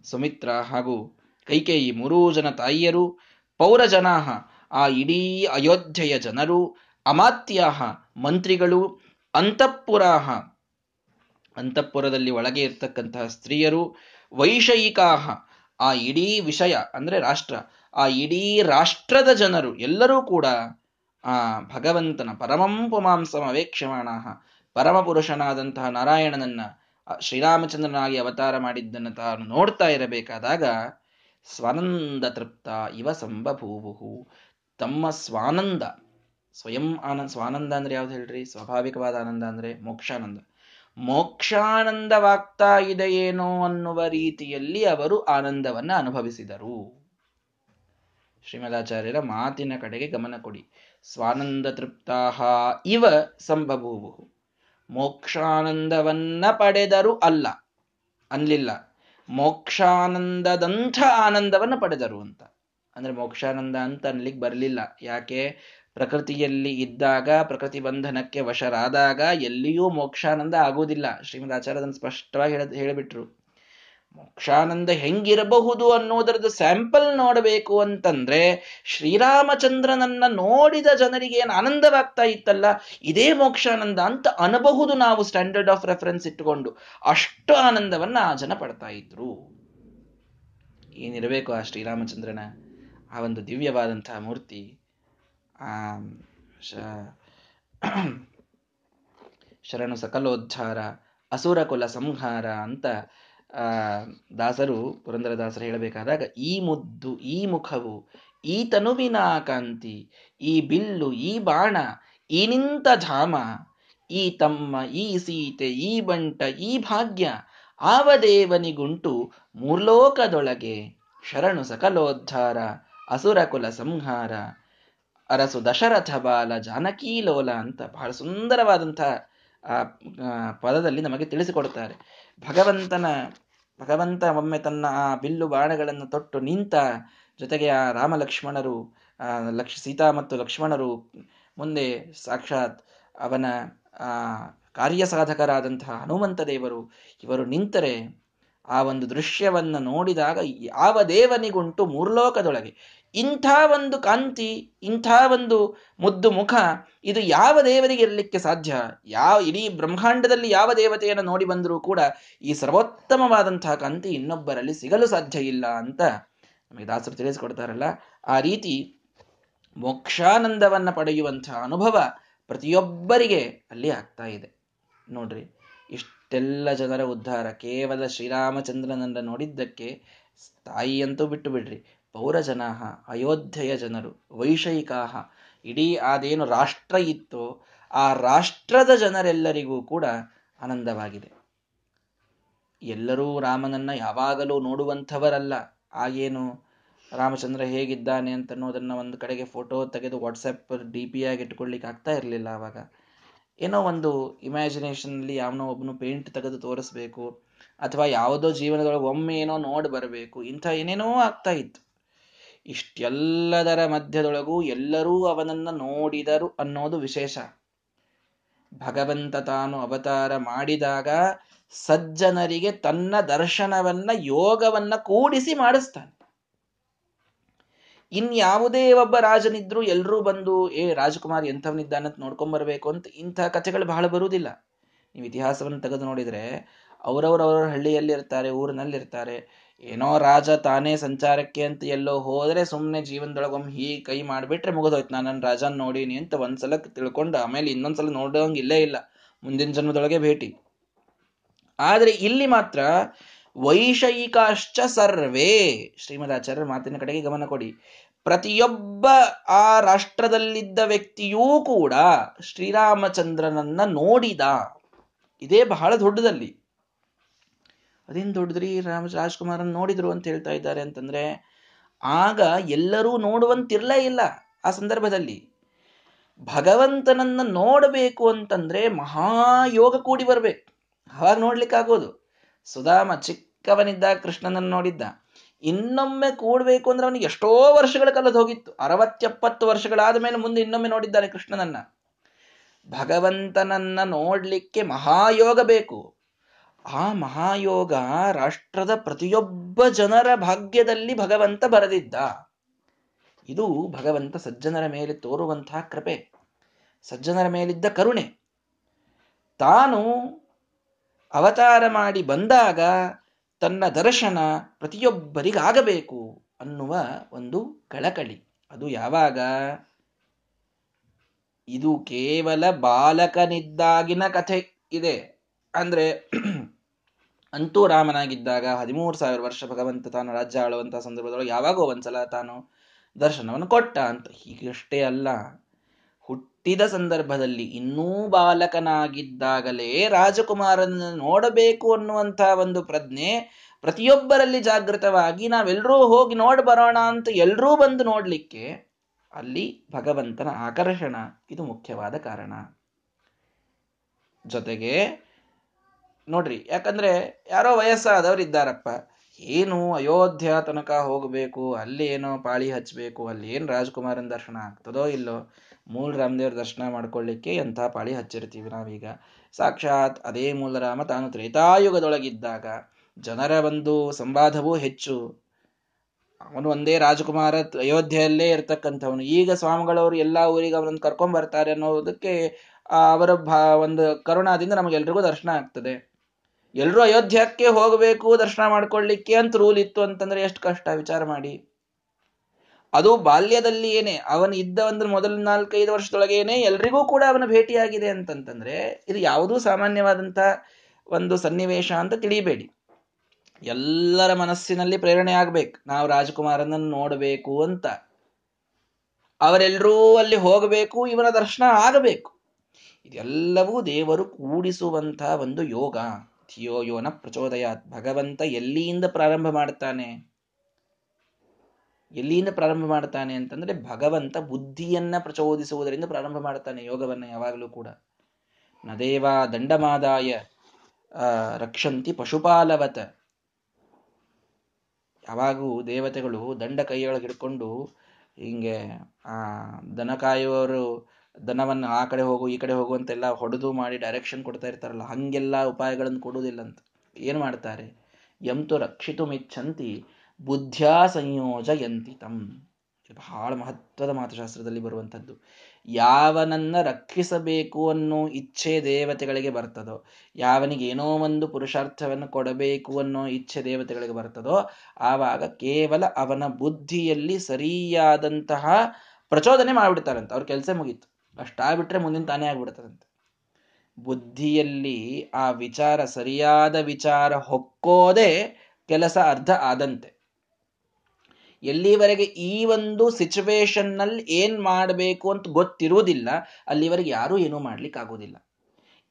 ಸುಮಿತ್ರ ಹಾಗೂ ಕೈಕೇಯಿ ಮೂರೂ ಜನ ತಾಯಿಯರು, ಪೌರಜನಾಹ, ಆ ಇಡೀ ಅಯೋಧ್ಯೆಯ ಜನರು, ಅಮಾತ್ಯಾಹ ಮಂತ್ರಿಗಳು, ಅಂತಃಪುರಾಹ, ಅಂತಃಪುರದಲ್ಲಿ ಒಳಗೆ ಇರ್ತಕ್ಕಂತಹ ಸ್ತ್ರೀಯರು, ವೈಷಯಿಕಾಹ, ಆ ಇಡೀ ವಿಷಯ ಅಂದ್ರೆ ರಾಷ್ಟ್ರ, ಆ ಇಡೀ ರಾಷ್ಟ್ರದ ಜನರು ಎಲ್ಲರೂ ಕೂಡ ಆ ಭಗವಂತನ ಪರಮಂ ಪುಮಾಂಸಮ ಪರಮ ಪರಮಪುರುಷನಾದಂತಹ ನಾರಾಯಣನನ್ನ ಶ್ರೀರಾಮಚಂದ್ರನಾಗಿ ಅವತಾರ ಮಾಡಿದ್ದನ್ನು ತಾನು ನೋಡ್ತಾ ಇರಬೇಕಾದಾಗ, ಸ್ವಾನಂದ ತೃಪ್ತ ಇವ ಸಂಭಭೂವು ತಮ್ಮ ಸ್ವಾನಂದ, ಸ್ವಯಂ ಆನಂದ, ಸ್ವಾನಂದ ಅಂದ್ರೆ ಯಾವ್ದು ಹೇಳ್ರಿ? ಸ್ವಾಭಾವಿಕವಾದ ಆನಂದ ಅಂದ್ರೆ ಮೋಕ್ಷಾನಂದ. ಮೋಕ್ಷಾನಂದವಾಗ್ತಾ ಇದೆಯೇನೋ ಅನ್ನುವ ರೀತಿಯಲ್ಲಿ ಅವರು ಆನಂದವನ್ನ ಅನುಭವಿಸಿದರು. ಶ್ರೀಮದಾಚಾರ್ಯರ ಮಾತಿನ ಕಡೆಗೆ ಗಮನ ಕೊಡಿ. ಸ್ವಾನಂದ ತೃಪ್ತಾಹ ಇವ ಸಂಭಭೂವು ಮೋಕ್ಷಾನಂದವನ್ನ ಪಡೆದರು ಅಲ್ಲ, ಅನ್ಲಿಲ್ಲ. ಮೋಕ್ಷಾನಂದದಂಥ ಆನಂದವನ್ನು ಪಡೆದರು ಅಂತ. ಅಂದ್ರೆ ಮೋಕ್ಷಾನಂದ ಅಂತ ಅನ್ಲಿಕ್ಕೆ ಬರಲಿಲ್ಲ. ಯಾಕೆ? ಪ್ರಕೃತಿಯಲ್ಲಿ ಇದ್ದಾಗ, ಪ್ರಕೃತಿ ಬಂಧನಕ್ಕೆ ವಶರಾದಾಗ ಎಲ್ಲಿಯೂ ಮೋಕ್ಷಾನಂದ ಆಗುವುದಿಲ್ಲ. ಶ್ರೀಮದ್ ಆಚಾರ್ಯದನ್ನು ಸ್ಪಷ್ಟವಾಗಿ ಹೇಳ, ಹೇಳಿಬಿಟ್ರು. ಮೋಕ್ಷಾನಂದ ಹೆಂಗಿರಬಹುದು ಅನ್ನೋದರದ್ದು ಸ್ಯಾಂಪಲ್ ನೋಡಬೇಕು ಅಂತಂದ್ರೆ ಶ್ರೀರಾಮಚಂದ್ರನನ್ನ ನೋಡಿದ ಜನರಿಗೆ ಏನು ಆನಂದವಾಗ್ತಾ ಇತ್ತಲ್ಲ, ಇದೇ ಮೋಕ್ಷಾನಂದ ಅಂತ ಅನಬಹುದು ನಾವು ಸ್ಟ್ಯಾಂಡರ್ಡ್ ಆಫ್ ರೆಫರೆನ್ಸ್ ಇಟ್ಟುಕೊಂಡು. ಅಷ್ಟು ಆನಂದವನ್ನ ಆ ಜನ ಪಡ್ತಾ ಇದ್ರು. ಏನಿರಬೇಕು ಆ ಶ್ರೀರಾಮಚಂದ್ರನ? ಆ ಒಂದು ದಿವ್ಯವಾದಂತಹ ಮೂರ್ತಿ. ಆ ಶರಣು ಸಕಲೋದ್ಧಾರ ಅಸುರ ಕುಲ ಸಂಹಾರ ಅಂತ ದಾಸರು, ಪುರಂದರದಾಸರು ಹೇಳಬೇಕಾದಾಗ, ಈ ಮುದ್ದು, ಈ ಮುಖವು ಈ ತನುವಿನ ಕಾಂತಿ, ಈ ಬಿಲ್ಲು, ಈ ಬಾಣ, ಈ ನಿಂತ ಧಾಮ ಈ ತಮ್ಮ, ಈ ಸೀತೆ, ಈ ಬಂಟ, ಈ ಭಾಗ್ಯ ಆವದೇವನಿಗುಂಟು ಮೂರ್ಲೋಕದೊಳಗೆ, ಶರಣು ಸಕಲೋದ್ಧಾರ, ಅಸುರ ಕುಲ ಸಂಹಾರ, ಅರಸು ದಶರಥ ಬಾಲ, ಜಾನಕೀ ಲೋಲ ಅಂತ ಬಹಳ ಸುಂದರವಾದಂತಹ ಆ, ಪದದಲ್ಲಿ ನಮಗೆ ತಿಳಿಸಿಕೊಡುತ್ತಾರೆ. ಭಗವಂತನ ಭಗವಂತ ಒಮ್ಮೆ ತನ್ನ ಆ ಬಿಲ್ಲು ಬಾಣಗಳನ್ನು ತೊಟ್ಟು ನಿಂತ ಜೊತೆಗೆ ಆ ರಾಮ ಲಕ್ಷ್ಮಣರು ಆ ಲಕ್ಷ ಸೀತಾ ಮತ್ತು ಲಕ್ಷ್ಮಣರು ಮುಂದೆ ಸಾಕ್ಷಾತ್ ಅವನ, ಆ ಕಾರ್ಯ ಸಾಧಕರಾದಂತಹ ಹನುಮಂತ ದೇವರು ಇವರು ನಿಂತರೆ ಆ ಒಂದು ದೃಶ್ಯವನ್ನು ನೋಡಿದಾಗ ಯಾವ ದೇವನಿಗುಂಟು ಮೂರ್ಲೋಕದೊಳಗೆ. ಇಂಥ ಒಂದು ಕಾಂತಿ, ಇಂಥ ಒಂದು ಮುದ್ದು ಮುಖ, ಇದು ಯಾವ ದೇವರಿಗೆ ಇರಲಿಕ್ಕೆ ಸಾಧ್ಯ? ಯಾವ ಇಡೀ ಬ್ರಹ್ಮಾಂಡದಲ್ಲಿ ಯಾವ ದೇವತೆಯನ್ನು ನೋಡಿ ಬಂದರೂ ಕೂಡ ಈ ಸರ್ವೋತ್ತಮವಾದಂತಹ ಕಾಂತಿ ಇನ್ನೊಬ್ಬರಲ್ಲಿ ಸಿಗಲು ಸಾಧ್ಯ ಇಲ್ಲ ಅಂತ ನಮಗೆ ದಾಸರು ತಿಳಿಸಿಕೊಡ್ತಾರಲ್ಲ. ಆ ರೀತಿ ಮೋಕ್ಷಾನಂದವನ್ನು ಪಡೆಯುವಂತಹ ಅನುಭವ ಪ್ರತಿಯೊಬ್ಬರಿಗೆ ಅಲ್ಲಿ ಆಗ್ತಾ ಇದೆ. ನೋಡ್ರಿ, ಇಷ್ಟೆಲ್ಲ ಜನರ ಉದ್ಧಾರ, ಕೇವಲ ಶ್ರೀರಾಮಚಂದ್ರನನ್ನ ನೋಡಿದ್ದಕ್ಕೆ ತಾಯಿಯಂತೂ ಬಿಟ್ಟು ಬಿಡ್ರಿ. ಪೌರಜನಾಹ ಅಯೋಧ್ಯೆಯ ಜನರು ವೈಷಯಿಕಾಹ, ಇಡೀ ಅದೇನು ರಾಷ್ಟ್ರ ಇತ್ತೋ ಆ ರಾಷ್ಟ್ರದ ಜನರೆಲ್ಲರಿಗೂ ಕೂಡ ಆನಂದವಾಗಿದೆ. ಎಲ್ಲರೂ ರಾಮನನ್ನ ಯಾವಾಗಲೂ ನೋಡುವಂಥವರಲ್ಲ. ಆಗೇನು ರಾಮಚಂದ್ರ ಹೇಗಿದ್ದಾನೆ ಅಂತ ಅನ್ನೋದನ್ನ ಒಂದು ಕಡೆಗೆ ಫೋಟೋ ತೆಗೆದು ವಾಟ್ಸಪ್ ಡಿ ಪಿ ಆಗಿ ಇಟ್ಕೊಳ್ಲಿಕ್ಕೆ ಆಗ್ತಾ ಇರಲಿಲ್ಲ ಆವಾಗ. ಏನೋ ಒಂದು ಇಮ್ಯಾಜಿನೇಷನಲ್ಲಿ ಯಾವನೋ ಒಬ್ಬನು ಪೇಂಟ್ ತೆಗೆದು ತೋರಿಸ್ಬೇಕು, ಅಥವಾ ಯಾವುದೋ ಜೀವನದೊಳಗೆ ಒಮ್ಮೆ ಏನೋ ನೋಡಿ ಬರಬೇಕು, ಇಂಥ ಏನೇನೋ ಆಗ್ತಾ ಇತ್ತು. ಇಷ್ಟೆಲ್ಲದರ ಮಧ್ಯದೊಳಗೂ ಎಲ್ಲರೂ ಅವನನ್ನ ನೋಡಿದರು ಅನ್ನೋದು ವಿಶೇಷ. ಭಗವಂತ ತಾನು ಅವತಾರ ಮಾಡಿದಾಗ ಸಜ್ಜನರಿಗೆ ತನ್ನ ದರ್ಶನವನ್ನ, ಯೋಗವನ್ನ ಕೂಡಿಸಿ ಮಾಡಿಸ್ತಾನೆ. ಇನ್ಯಾವುದೇ ಒಬ್ಬ ರಾಜನಿದ್ರು ಎಲ್ಲರೂ ಬಂದು, ಏ ರಾಜಕುಮಾರ್ ಎಂಥವನಿದ್ದಾನಂತ ನೋಡ್ಕೊಂಬರ್ಬೇಕು ಅಂತ ಇಂಥ ಕಥೆಗಳು ಬಹಳ ಬರುವುದಿಲ್ಲ. ನೀವು ಇತಿಹಾಸವನ್ನು ತೆಗೆದು ನೋಡಿದ್ರೆ, ಅವರವರವರ ಹಳ್ಳಿಯಲ್ಲಿರ್ತಾರೆ, ಊರಿನಲ್ಲಿರ್ತಾರೆ ಏನೋ ರಾಜ ತಾನೇ ಸಂಚಾರಕ್ಕೆ ಅಂತ ಎಲ್ಲೋ ಹೋದ್ರೆ ಸುಮ್ಮನೆ ಜೀವನದೊಳಗೊಮ್ಮೆ ಹೀಗೆ ಕೈ ಮಾಡಿಬಿಟ್ರೆ ಮುಗಿದೋಯ್ತು. ನಾನು ನನ್ನ ರಾಜನ್ ನೋಡೀನಿ ಅಂತ ಒಂದ್ಸಲ ತಿಳ್ಕೊಂಡು ಆಮೇಲೆ ಇನ್ನೊಂದ್ಸಲ ಸಲ ಇಲ್ಲೇ ಇಲ್ಲ. ಮುಂದಿನ ಜನ್ಮದೊಳಗೆ ಭೇಟಿ. ಆದ್ರೆ ಇಲ್ಲಿ ಮಾತ್ರ ವೈಷಯಿಕಾಶ್ಚ ಸರ್ವೇ. ಶ್ರೀಮದಾಚಾರ್ಯರ ಮಾತಿನ ಕಡೆಗೆ ಗಮನ ಕೊಡಿ. ಪ್ರತಿಯೊಬ್ಬ ಆ ರಾಷ್ಟ್ರದಲ್ಲಿದ್ದ ವ್ಯಕ್ತಿಯೂ ಕೂಡ ಶ್ರೀರಾಮಚಂದ್ರನನ್ನ ನೋಡಿದ. ಇದೇ ಬಹಳ ದೊಡ್ಡದಲ್ಲಿ. ಅದೇನ್ ದೊಡ್ಡದ್ರಿ ರಾಮ, ರಾಜ್ಕುಮಾರನ್ ನೋಡಿದ್ರು ಅಂತ ಹೇಳ್ತಾ ಇದ್ದಾರೆ ಅಂತಂದ್ರೆ, ಆಗ ಎಲ್ಲರೂ ನೋಡುವಂತಿರ್ಲೇ ಇಲ್ಲ ಆ ಸಂದರ್ಭದಲ್ಲಿ. ಭಗವಂತನನ್ನ ನೋಡಬೇಕು ಅಂತಂದ್ರೆ ಮಹಾಯೋಗ ಕೂಡಿ ಬರ್ಬೇಕು. ಅವಾಗ ನೋಡ್ಲಿಕ್ಕಾಗೋದು. ಸುಧಾಮ ಚಿಕ್ಕವನಿದ್ದ ಕೃಷ್ಣನನ್ನು ನೋಡಿದ್ದ. ಇನ್ನೊಮ್ಮೆ ಕೂಡಬೇಕು ಅಂದ್ರೆ ಅವನಿಗೆ ಎಷ್ಟೋ ವರ್ಷಗಳ ಕಲದ್ ಹೋಗಿತ್ತು. ಅರವತ್ತೆಪ್ಪತ್ತು ವರ್ಷಗಳಾದ ಮೇಲೆ ಮುಂದೆ ಇನ್ನೊಮ್ಮೆ ನೋಡಿದ್ದಾನೆ ಕೃಷ್ಣನನ್ನ. ಭಗವಂತನನ್ನ ನೋಡ್ಲಿಕ್ಕೆ ಮಹಾಯೋಗ ಬೇಕು. ಆ ಮಹಾಯೋಗ ರಾಷ್ಟ್ರದ ಪ್ರತಿಯೊಬ್ಬ ಜನರ ಭಾಗ್ಯದಲ್ಲಿ ಭಗವಂತ ಬರೆದಿದ್ದ. ಇದು ಭಗವಂತ ಸಜ್ಜನರ ಮೇಲೆ ತೋರುವಂತಹ ಕೃಪೆ, ಸಜ್ಜನರ ಮೇಲಿದ್ದ ಕರುಣೆ. ತಾನು ಅವತಾರ ಮಾಡಿ ಬಂದಾಗ ತನ್ನ ದರ್ಶನ ಪ್ರತಿಯೊಬ್ಬರಿಗಾಗಬೇಕು ಅನ್ನುವ ಒಂದು ಕಳಕಳಿ. ಅದು ಯಾವಾಗ? ಇದು ಕೇವಲ ಬಾಲಕನಿದ್ದಾಗಿನ ಕಥೆ ಇದೆ. ಅಂದ್ರೆ ಅಂತೂ ರಾಮನಾಗಿದ್ದಾಗ ಹದಿಮೂರು ಸಾವಿರ ವರ್ಷ ಭಗವಂತ ತಾನು ರಾಜ್ಯ ಆಳುವಂತಹ ಸಂದರ್ಭದೊಳಗೆ ಯಾವಾಗೋ ಒಂದ್ಸಲ ತಾನು ದರ್ಶನವನ್ನು ಕೊಟ್ಟ ಅಂತ. ಹೀಗಷ್ಟೇ ಅಲ್ಲ. ಹುಟ್ಟಿದ ಸಂದರ್ಭದಲ್ಲಿ ಇನ್ನೂ ಬಾಲಕನಾಗಿದ್ದಾಗಲೇ ರಾಜಕುಮಾರನನ್ನು ನೋಡಬೇಕು ಅನ್ನುವಂತಹ ಒಂದು ಪ್ರಜ್ಞೆ ಪ್ರತಿಯೊಬ್ಬರಲ್ಲಿ ಜಾಗೃತವಾಗಿ ನಾವೆಲ್ಲರೂ ಹೋಗಿ ನೋಡಿ ಬರೋಣ ಅಂತ ಎಲ್ಲರೂ ಬಂದು ನೋಡ್ಲಿಕ್ಕೆ ಅಲ್ಲಿ ಭಗವಂತನ ಆಕರ್ಷಣ ಇದು ಮುಖ್ಯವಾದ ಕಾರಣ. ಜೊತೆಗೆ ನೋಡ್ರಿ, ಯಾಕಂದ್ರೆ ಯಾರೋ ವಯಸ್ಸಾದವ್ರು ಇದ್ದಾರಪ್ಪ ಏನು ಅಯೋಧ್ಯ ತನಕ ಹೋಗಬೇಕು, ಅಲ್ಲಿ ಏನೋ ಪಾಳಿ ಹಚ್ಚಬೇಕು ಅಲ್ಲಿ ಏನು ರಾಜ್ಕುಮಾರನ ದರ್ಶನ ಆಗ್ತದೋ ಇಲ್ಲೋ, ಮೂಲ ರಾಮದೇವ್ರ ದರ್ಶನ ಮಾಡ್ಕೊಳ್ಳಿಕ್ಕೆ ಎಂಥ ಪಾಳಿ ಹಚ್ಚಿರ್ತೀವಿ ನಾವೀಗ. ಸಾಕ್ಷಾತ್ ಅದೇ ಮೂಲರಾಮ ತಾನು ತ್ರೇತಾಯುಗದೊಳಗಿದ್ದಾಗ ಜನರ ಒಂದು ಸಂವಾದವೂ ಹೆಚ್ಚು. ಅವನು ಒಂದೇ ರಾಜಕುಮಾರ, ಅಯೋಧ್ಯೆಯಲ್ಲೇ ಇರ್ತಕ್ಕಂಥವನು. ಈಗ ಸ್ವಾಮಿಗಳವರು ಎಲ್ಲ ಊರಿಗೆ ಅವನನ್ನು ಕರ್ಕೊಂಡ್ ಬರ್ತಾರೆ ಅನ್ನೋದಕ್ಕೆ ಅವರ ಭಾ, ಒಂದು ಕರುಣಾದಿಂದ ನಮಗೆಲ್ರಿಗೂ ದರ್ಶನ ಆಗ್ತದೆ. ಎಲ್ಲರೂ ಅಯೋಧ್ಯಕ್ಕೆ ಹೋಗಬೇಕು, ದರ್ಶನ ಮಾಡ್ಕೊಳ್ಳಿಕ್ಕೆ ಅಂತ ರೂಲ್ ಇತ್ತು ಅಂತಂದ್ರೆ ಎಷ್ಟು ಕಷ್ಟ, ವಿಚಾರ ಮಾಡಿ. ಅದು ಬಾಲ್ಯದಲ್ಲಿ ಏನೇ, ಅವನು ಇದ್ದ ಒಂದು ಮೊದಲ ನಾಲ್ಕೈದು ವರ್ಷದೊಳಗೇನೆ ಎಲ್ರಿಗೂ ಕೂಡ ಅವನ ಭೇಟಿಯಾಗಿದೆ ಅಂತಂತಂದ್ರೆ ಇದು ಯಾವುದೂ ಸಾಮಾನ್ಯವಾದಂತ ಒಂದು ಸನ್ನಿವೇಶ ಅಂತ ತಿಳಿಬೇಡಿ. ಎಲ್ಲರ ಮನಸ್ಸಿನಲ್ಲಿ ಪ್ರೇರಣೆ ಆಗ್ಬೇಕು. ನಾವು ರಾಜಕುಮಾರನನ್ನು ನೋಡಬೇಕು ಅಂತ. ಅವರೆಲ್ಲರೂ ಅಲ್ಲಿ ಹೋಗಬೇಕು, ಇವನ ದರ್ಶನ ಆಗಬೇಕು. ಇದೆಲ್ಲವೂ ದೇವರು ಕೂಡಿಸುವಂತಹ ಒಂದು ಯೋಗ. ಧಿಯೋ ಯೋನ ಪ್ರಚೋದಯಾತ್ ಭಗವಂತ ಎಲ್ಲಿಯಿಂದ ಪ್ರಾರಂಭ ಮಾಡ್ತಾನೆ? ಎಲ್ಲಿಯಿಂದ ಪ್ರಾರಂಭ ಮಾಡ್ತಾನೆ ಅಂತಂದ್ರೆ ಭಗವಂತ ಬುದ್ಧಿಯನ್ನ ಪ್ರಚೋದಿಸುವುದರಿಂದ ಪ್ರಾರಂಭ ಮಾಡ್ತಾನೆ ಯೋಗವನ್ನ ಯಾವಾಗಲೂ ಕೂಡ. ನದೇವಾ ದಂಡಮಾದಾಯ ರಕ್ಷಂತಿ ಪಶುಪಾಲವತ. ಯಾವಾಗೂ ದೇವತೆಗಳು ದಂಡ ಕೈಯೊಳಗೆ ಹಿಡ್ಕೊಂಡು ಹಿಂಗೆ, ಆ, ದನ ಕಾಯುವವರು ದನವನ್ನು ಆ ಕಡೆ ಹೋಗು, ಈ ಕಡೆ ಹೋಗು ಅಂತೆಲ್ಲ ಹೊಡೆದು ಮಾಡಿ ಡೈರೆಕ್ಷನ್ ಕೊಡ್ತಾ ಇರ್ತಾರಲ್ಲ, ಹಂಗೆಲ್ಲ ಉಪಾಯಗಳನ್ನು ಕೊಡುವುದಿಲ್ಲ ಅಂತ. ಏನು ಮಾಡ್ತಾರೆ? ಎಂತು ರಕ್ಷಿತುಮಿಚ್ಛಂತಿ ಬುದ್ಧ್ಯಾ ಸಂಯೋಜಯಂತಿ ತಂ ಬಹಳ ಮಹತ್ವದ ಮಾತುಶಾಸ್ತ್ರದಲ್ಲಿ ಬರುವಂಥದ್ದು. ಯಾವನನ್ನ ರಕ್ಷಿಸಬೇಕು ಅನ್ನೋ ಇಚ್ಛೆ ದೇವತೆಗಳಿಗೆ ಬರ್ತದೋ ಯಾವನಿಗೇನೋ ಒಂದು ಪುರುಷಾರ್ಥವನ್ನು ಕೊಡಬೇಕು ಅನ್ನೋ ಇಚ್ಛೆ ದೇವತೆಗಳಿಗೆ ಬರ್ತದೋ, ಆವಾಗ ಕೇವಲ ಅವನ ಬುದ್ಧಿಯಲ್ಲಿ ಸರಿಯಾದಂತಹ ಪ್ರಚೋದನೆ ಮಾಡಿಬಿಡ್ತಾರಂತ. ಅವ್ರ ಕೆಲಸ ಮುಗೀತು. ಅಷ್ಟಾಗ್ಬಿಟ್ರೆ ಮುಂದಿನ ತಾನೇ ಆಗ್ಬಿಡ್ತದಂತೆ. ಬುದ್ಧಿಯಲ್ಲಿ ಆ ವಿಚಾರ ಸರಿಯಾದ ವಿಚಾರ ಹೊಕ್ಕೋದೇ ಕೆಲಸ ಅರ್ಧ ಆದಂತೆ. ಎಲ್ಲಿವರೆಗೆ ಈ ಒಂದು ಸಿಚುವೇಶನ್ನಲ್ಲಿ ಏನ್ ಮಾಡಬೇಕು ಅಂತ ಗೊತ್ತಿರುವುದಿಲ್ಲ, ಅಲ್ಲಿವರೆಗೆ ಯಾರೂ ಏನೂ ಮಾಡ್ಲಿಕ್ಕೆ ಆಗೋದಿಲ್ಲ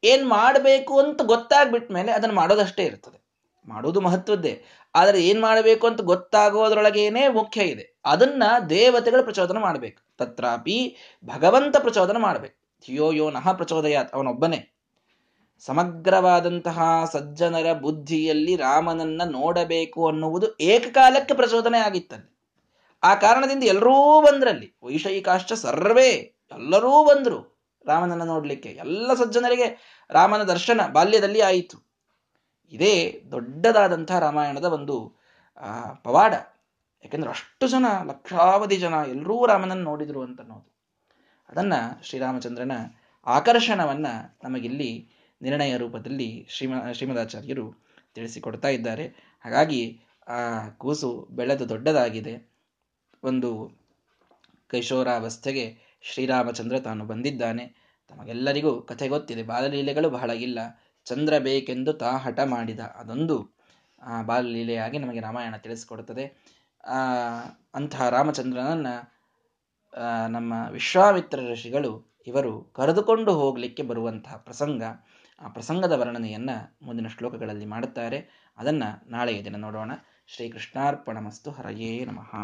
ಏನ್ ಮಾಡಬೇಕು ಅಂತ ಗೊತ್ತಾಗ್ಬಿಟ್ಮೇಲೆ ಅದನ್ನು ಮಾಡೋದಷ್ಟೇ ಇರ್ತದೆ. ಮಾಡೋದು ಮಹತ್ವದ್ದೇ. ಆದರೆ ಏನ್ ಮಾಡಬೇಕು ಅಂತ ಗೊತ್ತಾಗೋದ್ರೊಳಗೇನೆ ಮುಖ್ಯ ಇದೆ. ಅದನ್ನ ದೇವತೆಗಳ ಪ್ರಚೋದನೆ ಮಾಡ್ಬೇಕು. ತತ್ರಾಪಿ ಭಗವಂತ ಪ್ರಚೋದನೆ ಮಾಡ್ಬೇಕು. ಯೋ ನಹ ಪ್ರಚೋದಯಾತ್. ಅವನೊಬ್ಬನೇ. ಸಮಗ್ರವಾದಂತಹ ಸಜ್ಜನರ ಬುದ್ಧಿಯಲ್ಲಿ ರಾಮನನ್ನ ನೋಡಬೇಕು ಅನ್ನುವುದು ಏಕಕಾಲಕ್ಕೆ ಪ್ರಚೋದನೆ ಆಗಿತ್ತಲ್ಲಿ. ಆ ಕಾರಣದಿಂದ ಎಲ್ಲರೂ ಬಂದ್ರಲ್ಲಿ. ವೈಷಯಿಕಾಶ್ಚ ಸರ್ವೇ. ಎಲ್ಲರೂ ಬಂದ್ರು ರಾಮನನ್ನ ನೋಡ್ಲಿಕ್ಕೆ. ಎಲ್ಲ ಸಜ್ಜನರಿಗೆ ರಾಮನ ದರ್ಶನ ಬಾಲ್ಯದಲ್ಲಿ ಆಯಿತು. ಇದೇ ದೊಡ್ಡದಾದಂಥ ರಾಮಾಯಣದ ಒಂದು ಪವಾಡ. ಯಾಕೆಂದ್ರೆ ಅಷ್ಟು ಜನ, ಲಕ್ಷಾವಧಿ ಜನ ಎಲ್ಲರೂ ರಾಮನನ್ನು ನೋಡಿದ್ರು ಅಂತ ಅನ್ನೋದು ಅದನ್ನು ಶ್ರೀರಾಮಚಂದ್ರನ ಆಕರ್ಷಣವನ್ನು ನಮಗಿಲ್ಲಿ ನಿರ್ಣಯ ರೂಪದಲ್ಲಿ ಶ್ರೀಮ, ಶ್ರೀಮದಾಚಾರ್ಯರು ತಿಳಿಸಿಕೊಡ್ತಾ ಇದ್ದಾರೆ. ಹಾಗಾಗಿ, ಆ, ಕೂಸು ಬೆಳೆದು ದೊಡ್ಡದಾಗಿದೆ. ಒಂದು ಕೈಶೋರಾವಸ್ಥೆಗೆ ಶ್ರೀರಾಮಚಂದ್ರ ತಾನು ಬಂದಿದ್ದಾನೆ. ತಮಗೆಲ್ಲರಿಗೂ ಕಥೆ ಗೊತ್ತಿದೆ. ಬಾಲಲೀಲೆಗಳು ಬಹಳ ಚಂದ್ರ ಬೇಕೆಂದು ತಾ ಹಠ ಮಾಡಿದ. ಅದೊಂದು ಬಾಲಲೀಲೆಯಾಗಿ ನಮಗೆ ರಾಮಾಯಣ ತಿಳಿಸಿಕೊಡುತ್ತದೆ. ಅಂತಹ ರಾಮಚಂದ್ರನನ್ನ ನಮ್ಮ ವಿಶ್ವಾಮಿತ್ರ ಋಷಿಗಳು, ಇವರು ಕರೆದುಕೊಂಡು ಹೋಗಲಿಕ್ಕೆ ಬರುವಂತಹ ಪ್ರಸಂಗ, ಆ ಪ್ರಸಂಗದ ವರ್ಣನೆಯನ್ನ ಮುಂದಿನ ಶ್ಲೋಕಗಳಲ್ಲಿ ಮಾಡುತ್ತಾರೆ. ಅದನ್ನ ನಾಳೆಯ ದಿನ ನೋಡೋಣ. ಶ್ರೀ ಕೃಷ್ಣಾರ್ಪಣ ಮಸ್ತು ಹರಯೇ ನಮಃ.